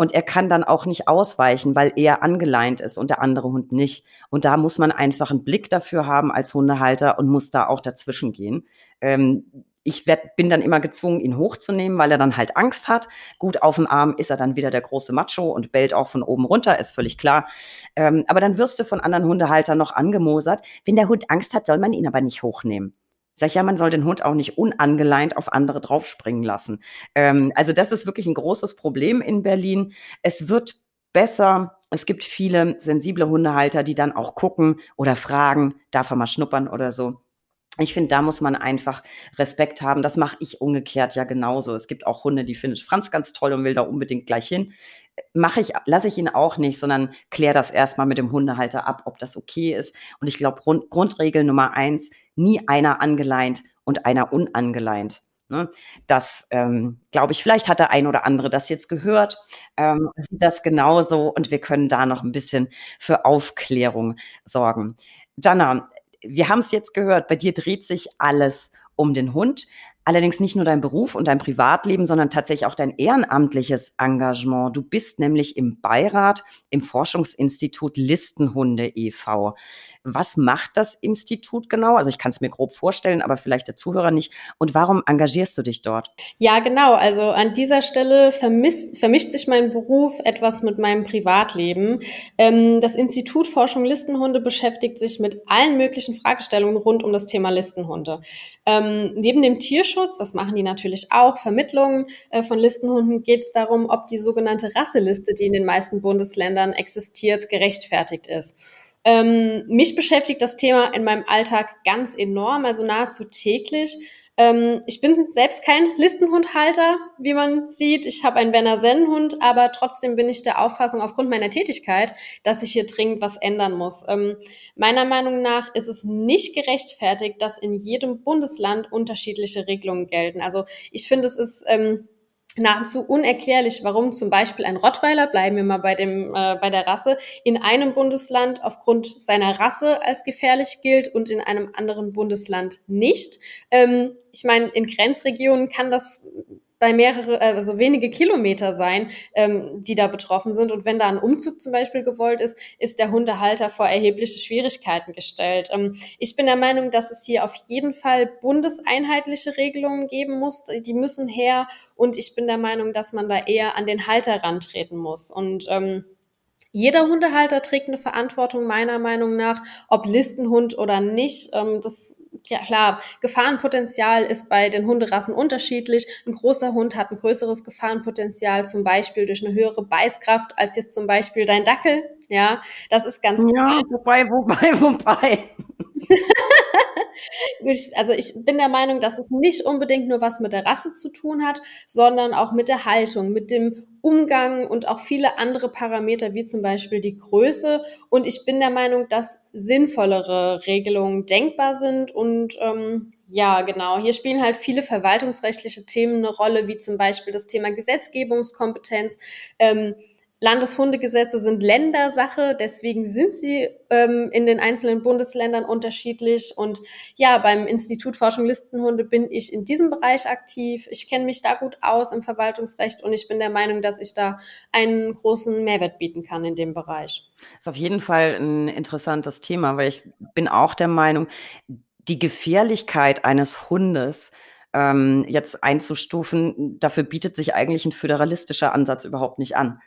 Und er kann dann auch nicht ausweichen, weil er angeleint ist und der andere Hund nicht. Und da muss man einfach einen Blick dafür haben als Hundehalter und muss da auch dazwischen gehen. Ähm, ich werd, bin dann immer gezwungen, ihn hochzunehmen, weil er dann halt Angst hat. Gut, auf dem Arm ist er dann wieder der große Macho und bellt auch von oben runter, ist völlig klar. Ähm, aber dann wirst du von anderen Hundehaltern noch angemosert. Wenn der Hund Angst hat, soll man ihn aber nicht hochnehmen. Sag ich, ja, man soll den Hund auch nicht unangeleint auf andere draufspringen lassen. Ähm, also das ist wirklich ein großes Problem in Berlin. Es wird besser. Es gibt viele sensible Hundehalter, die dann auch gucken oder fragen, darf er mal schnuppern oder so. Ich finde, da muss man einfach Respekt haben. Das mache ich umgekehrt ja genauso. Es gibt auch Hunde, die findet Franz ganz toll und will da unbedingt gleich hin. Mache ich, lasse ich ihn auch nicht, sondern kläre das erstmal mit dem Hundehalter ab, ob das okay ist. Und ich glaube, Grund, Grundregel Nummer eins, nie einer angeleint und einer unangeleint. Ne? Das ähm, glaube ich, vielleicht hat der ein oder andere das jetzt gehört, ähm, sieht das genauso und wir können da noch ein bisschen für Aufklärung sorgen. Jana, wir haben es jetzt gehört, bei dir dreht sich alles um den Hund. Allerdings nicht nur dein Beruf und dein Privatleben, sondern tatsächlich auch dein ehrenamtliches Engagement. Du bist nämlich im Beirat im Forschungsinstitut Listenhunde e.V. Was macht das Institut genau? Also ich kann es mir grob vorstellen, aber vielleicht der Zuhörer nicht. Und warum engagierst du dich dort? Ja, genau. Also an dieser Stelle vermisst, vermischt sich mein Beruf etwas mit meinem Privatleben. Ähm, das Institut Forschung Listenhunde beschäftigt sich mit allen möglichen Fragestellungen rund um das Thema Listenhunde. Ähm, neben dem Tierschutz, das machen die natürlich auch, Vermittlungen äh, von Listenhunden, geht es darum, ob die sogenannte Rasseliste, die in den meisten Bundesländern existiert, gerechtfertigt ist. Ähm, mich beschäftigt das Thema in meinem Alltag ganz enorm, also nahezu täglich. Ähm, ich bin selbst kein Listenhundhalter, wie man sieht. Ich habe einen Berner Sennenhund, aber trotzdem bin ich der Auffassung aufgrund meiner Tätigkeit, dass ich hier dringend was ändern muss. Ähm, meiner Meinung nach ist es nicht gerechtfertigt, dass in jedem Bundesland unterschiedliche Regelungen gelten. Also ich finde, es ist ähm, nahezu unerklärlich, warum zum Beispiel ein Rottweiler, bleiben wir mal bei dem äh, bei der Rasse, in einem Bundesland aufgrund seiner Rasse als gefährlich gilt und in einem anderen Bundesland nicht. Ähm, ich meine, in Grenzregionen kann das bei mehrere, also wenige Kilometer sein, ähm, die da betroffen sind. Und wenn da ein Umzug zum Beispiel gewollt ist, ist der Hundehalter vor erhebliche Schwierigkeiten gestellt. Ähm, ich bin der Meinung, dass es hier auf jeden Fall bundeseinheitliche Regelungen geben muss. Die müssen her. Und ich bin der Meinung, dass man da eher an den Halter rantreten muss. Und ähm, jeder Hundehalter trägt eine Verantwortung meiner Meinung nach, ob Listenhund oder nicht. Ähm, das klar, Gefahrenpotenzial ist bei den Hunderassen unterschiedlich. Ein großer Hund hat ein größeres Gefahrenpotenzial, zum Beispiel durch eine höhere Beißkraft als jetzt zum Beispiel dein Dackel. Ja, das ist ganz Ja, klar. wobei, wobei, wobei. also ich bin der Meinung, dass es nicht unbedingt nur was mit der Rasse zu tun hat, sondern auch mit der Haltung, mit dem Umgang und auch viele andere Parameter, wie zum Beispiel die Größe. Und ich bin der Meinung, dass sinnvollere Regelungen denkbar sind. Und ähm, ja, genau, hier spielen halt viele verwaltungsrechtliche Themen eine Rolle, wie zum Beispiel das Thema Gesetzgebungskompetenz. Ähm, Landeshundegesetze sind Ländersache, deswegen sind sie ähm, in den einzelnen Bundesländern unterschiedlich. Und ja, beim Institut Forschung Listenhunde bin ich in diesem Bereich aktiv. Ich kenne mich da gut aus im Verwaltungsrecht und ich bin der Meinung, dass ich da einen großen Mehrwert bieten kann in dem Bereich. Das ist auf jeden Fall ein interessantes Thema, weil ich bin auch der Meinung, die Gefährlichkeit eines Hundes ähm, jetzt einzustufen, dafür bietet sich eigentlich ein föderalistischer Ansatz überhaupt nicht an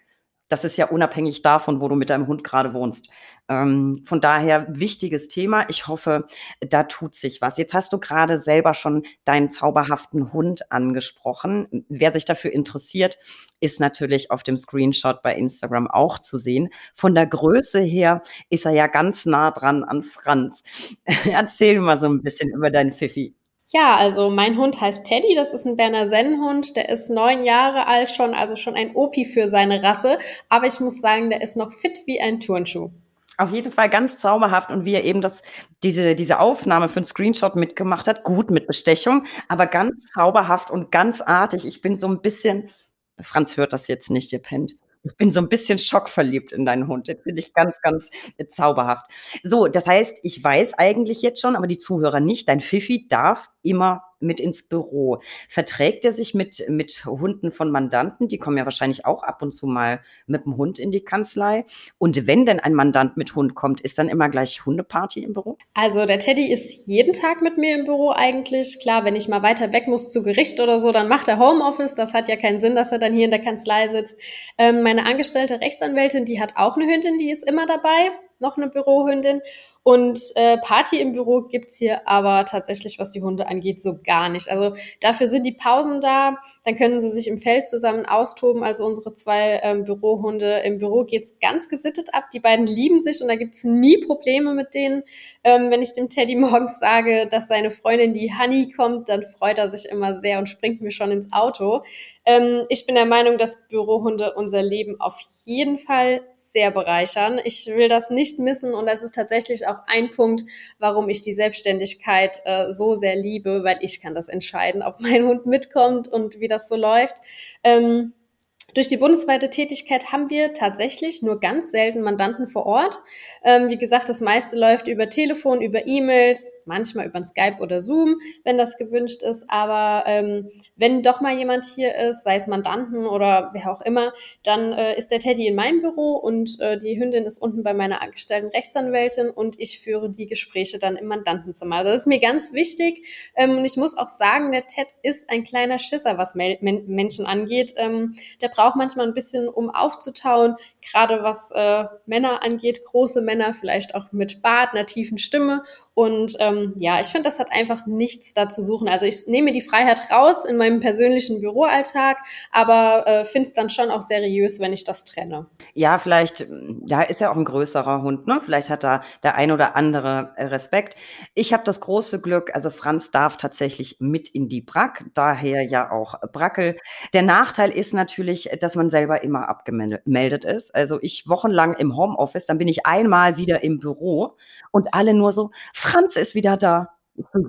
das ist ja unabhängig davon, wo du mit deinem Hund gerade wohnst. Ähm, von daher wichtiges Thema. Ich hoffe, da tut sich was. Jetzt hast du gerade selber schon deinen zauberhaften Hund angesprochen. Wer sich dafür interessiert, ist natürlich auf dem Screenshot bei Instagram auch zu sehen. Von der Größe her ist er ja ganz nah dran an Franz. Erzähl mal so ein bisschen über deinen Pfiffi. Ja, also mein Hund heißt Teddy, das ist ein Berner Sennenhund, der ist neun Jahre alt schon, also schon ein Opi für seine Rasse, aber ich muss sagen, der ist noch fit wie ein Turnschuh. Auf jeden Fall ganz zauberhaft und wie er eben das, diese, diese Aufnahme für einen Screenshot mitgemacht hat, gut mit Bestechung, aber ganz zauberhaft und ganz artig. Ich bin so ein bisschen, Franz hört das jetzt nicht, ihr pennt. Ich bin so ein bisschen schockverliebt in deinen Hund. Den finde ich ganz, ganz äh, zauberhaft. So, das heißt, ich weiß eigentlich jetzt schon, aber die Zuhörer nicht, dein Fifi darf immer mit ins Büro. Verträgt er sich mit, mit Hunden von Mandanten? Die kommen ja wahrscheinlich auch ab und zu mal mit dem Hund in die Kanzlei. Und wenn denn ein Mandant mit Hund kommt, ist dann immer gleich Hundeparty im Büro? Also der Teddy ist jeden Tag mit mir im Büro eigentlich. Klar, wenn ich mal weiter weg muss zu Gericht oder so, dann macht er Homeoffice. Das hat ja keinen Sinn, dass er dann hier in der Kanzlei sitzt. Ähm, meine angestellte Rechtsanwältin, die hat auch eine Hündin, die ist immer dabei, noch eine Bürohündin. Und äh, Party im Büro gibt's hier aber tatsächlich, was die Hunde angeht, so gar nicht. Also dafür sind die Pausen da, dann können sie sich im Feld zusammen austoben. Also unsere zwei ähm, Bürohunde. Im Büro geht's ganz gesittet ab. Die beiden lieben sich und da gibt's nie Probleme mit denen. Ähm, wenn ich dem Teddy morgens sage, dass seine Freundin, die Honey, kommt, dann freut er sich immer sehr und springt mir schon ins Auto. Ähm, ich bin der Meinung, dass Bürohunde unser Leben auf jeden Fall sehr bereichern. Ich will das nicht missen und das ist tatsächlich auch ein Punkt, warum ich die Selbstständigkeit äh, so sehr liebe, weil ich kann das entscheiden, ob mein Hund mitkommt und wie das so läuft. Ähm, durch die bundesweite Tätigkeit haben wir tatsächlich nur ganz selten Mandanten vor Ort. Ähm, wie gesagt, das meiste läuft über Telefon, über E-Mails, manchmal über Skype oder Zoom, wenn das gewünscht ist. Aber ähm, wenn doch mal jemand hier ist, sei es Mandanten oder wer auch immer, dann äh, ist der Teddy in meinem Büro und äh, die Hündin ist unten bei meiner angestellten Rechtsanwältin und ich führe die Gespräche dann im Mandantenzimmer. Also das ist mir ganz wichtig. Ähm, und ich muss auch sagen, der Ted ist ein kleiner Schisser, was Men Menschen angeht. Ähm, der braucht manchmal ein bisschen, um aufzutauen, gerade was äh, Männer angeht, große Männer, vielleicht auch mit Bart, einer tiefen Stimme. Und ähm, ja, ich finde, das hat einfach nichts da zu suchen. Also ich nehme die Freiheit raus in meinem persönlichen Büroalltag, aber äh, finde es dann schon auch seriös, wenn ich das trenne. Ja, vielleicht, ja, ist ja auch ein größerer Hund, ne? Vielleicht hat da der ein oder andere Respekt. Ich habe das große Glück, also Franz darf tatsächlich mit in die Brack, daher ja auch Brackel. Der Nachteil ist natürlich, dass man selber immer abgemeldet ist. Also ich wochenlang im Homeoffice, dann bin ich einmal wieder im Büro und alle nur so, Franz ist wieder da.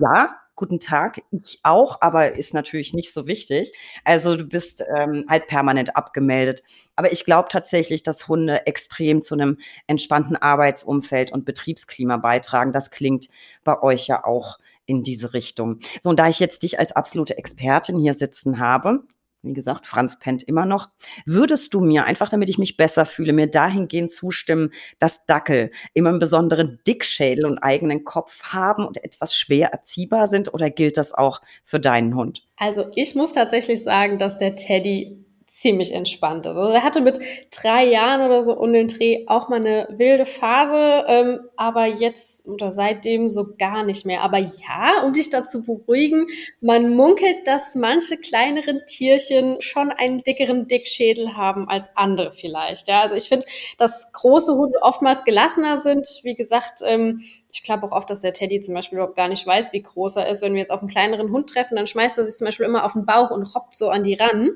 Ja, guten Tag, ich auch, aber ist natürlich nicht so wichtig. Also du bist ähm, halt permanent abgemeldet. Aber ich glaube tatsächlich, dass Hunde extrem zu einem entspannten Arbeitsumfeld und Betriebsklima beitragen. Das klingt bei euch ja auch in diese Richtung. So, und da ich jetzt dich als absolute Expertin hier sitzen habe, wie gesagt, Franz pennt immer noch. Würdest du mir, einfach damit ich mich besser fühle, mir dahingehend zustimmen, dass Dackel immer einen besonderen Dickschädel und eigenen Kopf haben und etwas schwer erziehbar sind? Oder gilt das auch für deinen Hund? Also ich muss tatsächlich sagen, dass der Teddy ziemlich entspannt ist. Also er hatte mit drei Jahren oder so um den Dreh auch mal eine wilde Phase, ähm, aber jetzt oder seitdem so gar nicht mehr. Aber ja, um dich dazu beruhigen, man munkelt, dass manche kleineren Tierchen schon einen dickeren Dickschädel haben als andere vielleicht. Ja, also ich finde, dass große Hunde oftmals gelassener sind. Wie gesagt, ähm, ich glaube auch oft, dass der Teddy zum Beispiel überhaupt gar nicht weiß, wie groß er ist. Wenn wir jetzt auf einen kleineren Hund treffen, dann schmeißt er sich zum Beispiel immer auf den Bauch und hoppt so an die ran.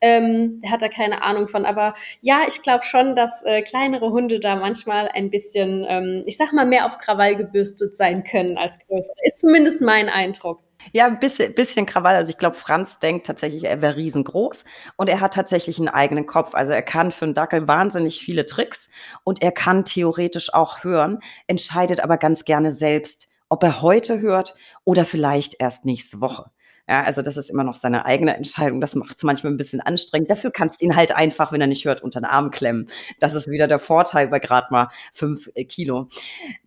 Ähm, der hat da keine Ahnung von. Aber ja, ich glaube schon, dass äh, kleinere Hunde da manchmal ein bisschen, ähm, ich sag mal, mehr auf Krawall gebürstet sein können als größere. Ist zumindest mein Eindruck. Ja, ein bisschen, bisschen Krawall. Also ich glaube, Franz denkt tatsächlich, er wäre riesengroß und er hat tatsächlich einen eigenen Kopf. Also er kann für einen Dackel wahnsinnig viele Tricks und er kann theoretisch auch hören, entscheidet aber ganz gerne selbst, ob er heute hört oder vielleicht erst nächste Woche. Ja, also das ist immer noch seine eigene Entscheidung. Das macht es manchmal ein bisschen anstrengend. Dafür kannst du ihn halt einfach, wenn er nicht hört, unter den Arm klemmen. Das ist wieder der Vorteil bei gerade mal fünf äh, Kilo.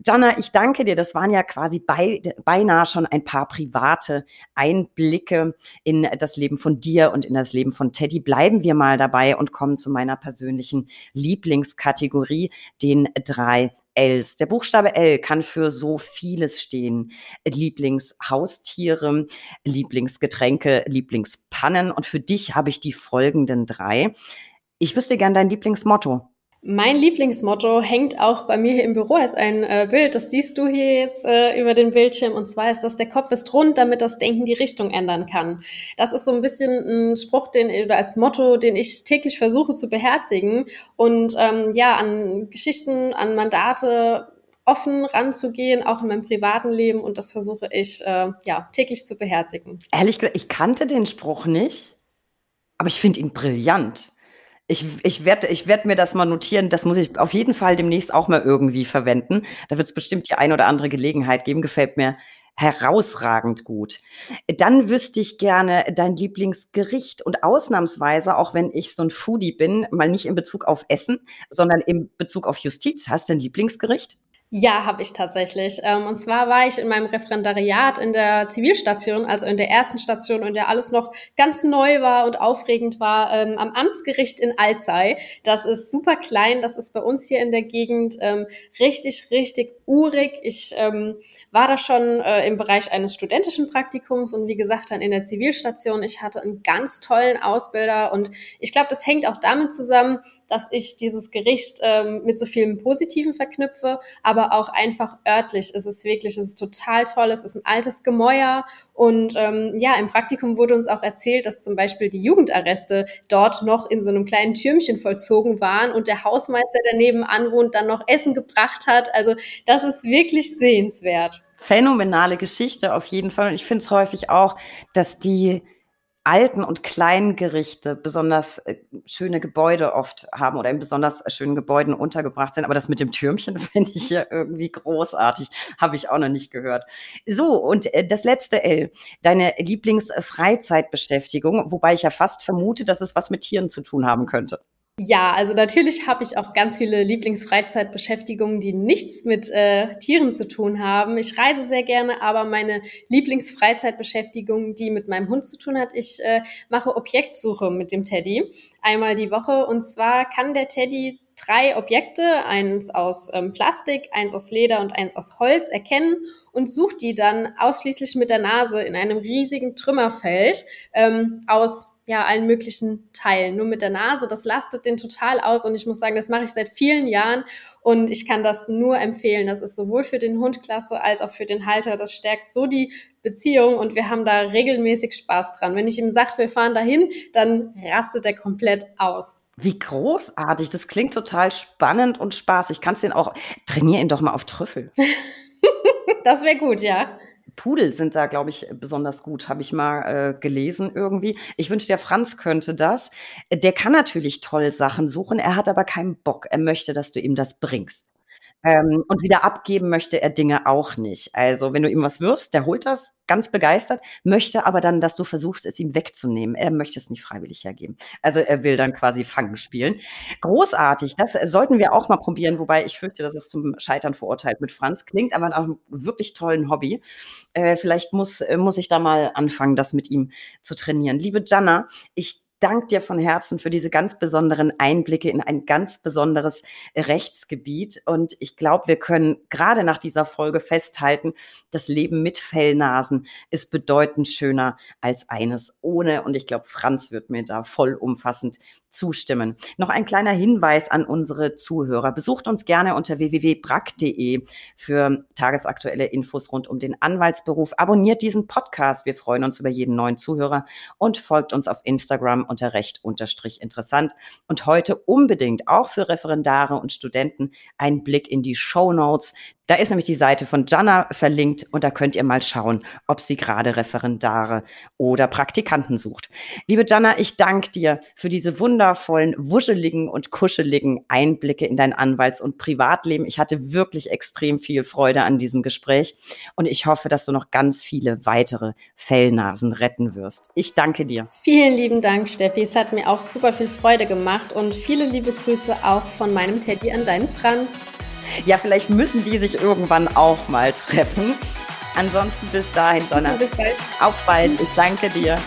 Jana, ich danke dir. Das waren ja quasi bei, beinahe schon ein paar private Einblicke in das Leben von dir und in das Leben von Teddy. Bleiben wir mal dabei und kommen zu meiner persönlichen Lieblingskategorie, den drei Ls. Der Buchstabe L kann für so vieles stehen. Lieblingshaustiere, Lieblingsgetränke, Lieblingspannen. Und für dich habe ich die folgenden drei. Ich wüsste gern dein Lieblingsmotto. Mein Lieblingsmotto hängt auch bei mir hier im Büro als ein äh, Bild. Das siehst du hier jetzt äh, über den Bildschirm. Und zwar ist das, der Kopf ist rund, damit das Denken die Richtung ändern kann. Das ist so ein bisschen ein Spruch, den, oder als Motto, den ich täglich versuche zu beherzigen. Und ähm, ja, an Geschichten, an Mandate offen ranzugehen, auch in meinem privaten Leben. Und das versuche ich äh, ja täglich zu beherzigen. Ehrlich gesagt, ich kannte den Spruch nicht, aber ich finde ihn brillant. Ich, ich werde ich werd mir das mal notieren. Das muss ich auf jeden Fall demnächst auch mal irgendwie verwenden. Da wird es bestimmt die ein oder andere Gelegenheit geben. Gefällt mir herausragend gut. Dann wüsste ich gerne dein Lieblingsgericht und ausnahmsweise, auch wenn ich so ein Foodie bin, mal nicht in Bezug auf Essen, sondern in Bezug auf Justiz. Hast du ein Lieblingsgericht? Ja, habe ich tatsächlich. Ähm, und zwar war ich in meinem Referendariat in der Zivilstation, also in der ersten Station, in der alles noch ganz neu war und aufregend war, ähm, am Amtsgericht in Alzey. Das ist super klein, das ist bei uns hier in der Gegend ähm, richtig, richtig urig. Ich war da schon äh, im Bereich eines studentischen Praktikums und wie gesagt dann in der Zivilstation. Ich hatte einen ganz tollen Ausbilder und ich glaube, das hängt auch damit zusammen, dass ich dieses Gericht ähm, mit so vielen Positiven verknüpfe, aber auch einfach örtlich. Es ist wirklich, es ist total toll. Es ist ein altes Gemäuer und ähm, ja, im Praktikum wurde uns auch erzählt, dass zum Beispiel die Jugendarreste dort noch in so einem kleinen Türmchen vollzogen waren und der Hausmeister, der nebenan dann noch Essen gebracht hat. Also das ist wirklich sehenswert. Phänomenale Geschichte auf jeden Fall. Und ich finde es häufig auch, dass die alten und kleinen Gerichte besonders äh, schöne Gebäude oft haben oder in besonders schönen Gebäuden untergebracht sind. Aber das mit dem Türmchen finde ich ja irgendwie großartig. Habe ich auch noch nicht gehört. So, und äh, das letzte L, deine Lieblingsfreizeitbeschäftigung, wobei ich ja fast vermute, dass es was mit Tieren zu tun haben könnte. Ja, also natürlich habe ich auch ganz viele Lieblingsfreizeitbeschäftigungen, die nichts mit äh, Tieren zu tun haben. Ich reise sehr gerne, aber meine Lieblingsfreizeitbeschäftigung, die mit meinem Hund zu tun hat, ich äh, mache Objektsuche mit dem Teddy einmal die Woche. Und zwar kann der Teddy drei Objekte, eins aus ähm, Plastik, eins aus Leder und eins aus Holz, erkennen und sucht die dann ausschließlich mit der Nase in einem riesigen Trümmerfeld ähm, aus ja, allen möglichen Teilen. Nur mit der Nase, das lastet den total aus und ich muss sagen, das mache ich seit vielen Jahren und ich kann das nur empfehlen. Das ist sowohl für den Hund klasse als auch für den Halter. Das stärkt so die Beziehung und wir haben da regelmäßig Spaß dran. Wenn ich ihm sage, wir fahren dahin, dann rastet er komplett aus. Wie großartig. Das klingt total spannend und spaßig. Kannst den auch, trainier ihn doch mal auf Trüffel. das wäre gut, ja. Pudel sind da, glaube ich, besonders gut, habe ich mal äh, gelesen irgendwie. Ich wünschte, der Franz könnte das. Der kann natürlich toll Sachen suchen, er hat aber keinen Bock. Er möchte, dass du ihm das bringst. Ähm, und wieder abgeben möchte er Dinge auch nicht. Also, wenn du ihm was wirfst, der holt das ganz begeistert, möchte aber dann, dass du versuchst, es ihm wegzunehmen. Er möchte es nicht freiwillig hergeben. Also er will dann quasi Fangen spielen. Großartig, das sollten wir auch mal probieren, wobei ich fürchte, dass es zum Scheitern verurteilt mit Franz. Klingt aber nach einem wirklich tollen Hobby. Äh, vielleicht muss, äh, muss ich da mal anfangen, das mit ihm zu trainieren. Liebe Jana, ich danke dir von Herzen für diese ganz besonderen Einblicke in ein ganz besonderes Rechtsgebiet. Und ich glaube, wir können gerade nach dieser Folge festhalten, das Leben mit Fellnasen ist bedeutend schöner als eines ohne. Und ich glaube, Franz wird mir da vollumfassend zustimmen. Noch ein kleiner Hinweis an unsere Zuhörer. Besucht uns gerne unter www.brack.de für tagesaktuelle Infos rund um den Anwaltsberuf. Abonniert diesen Podcast. Wir freuen uns über jeden neuen Zuhörer und folgt uns auf Instagram unter recht unterstrich interessant. Und heute unbedingt auch für Referendare und Studenten ein Blick in die Show Notes. Da ist nämlich die Seite von Jana verlinkt und da könnt ihr mal schauen, ob sie gerade Referendare oder Praktikanten sucht. Liebe Jana, ich danke dir für diese wundervollen, wuscheligen und kuscheligen Einblicke in dein Anwalts- und Privatleben. Ich hatte wirklich extrem viel Freude an diesem Gespräch und ich hoffe, dass du noch ganz viele weitere Fellnasen retten wirst. Ich danke dir. Vielen lieben Dank, Steffi. Es hat mir auch super viel Freude gemacht und viele liebe Grüße auch von meinem Teddy an deinen Franz. Ja, vielleicht müssen die sich irgendwann auch mal treffen. Ansonsten bis dahin, Donna. Bis bald. Auf bald. Ich danke dir.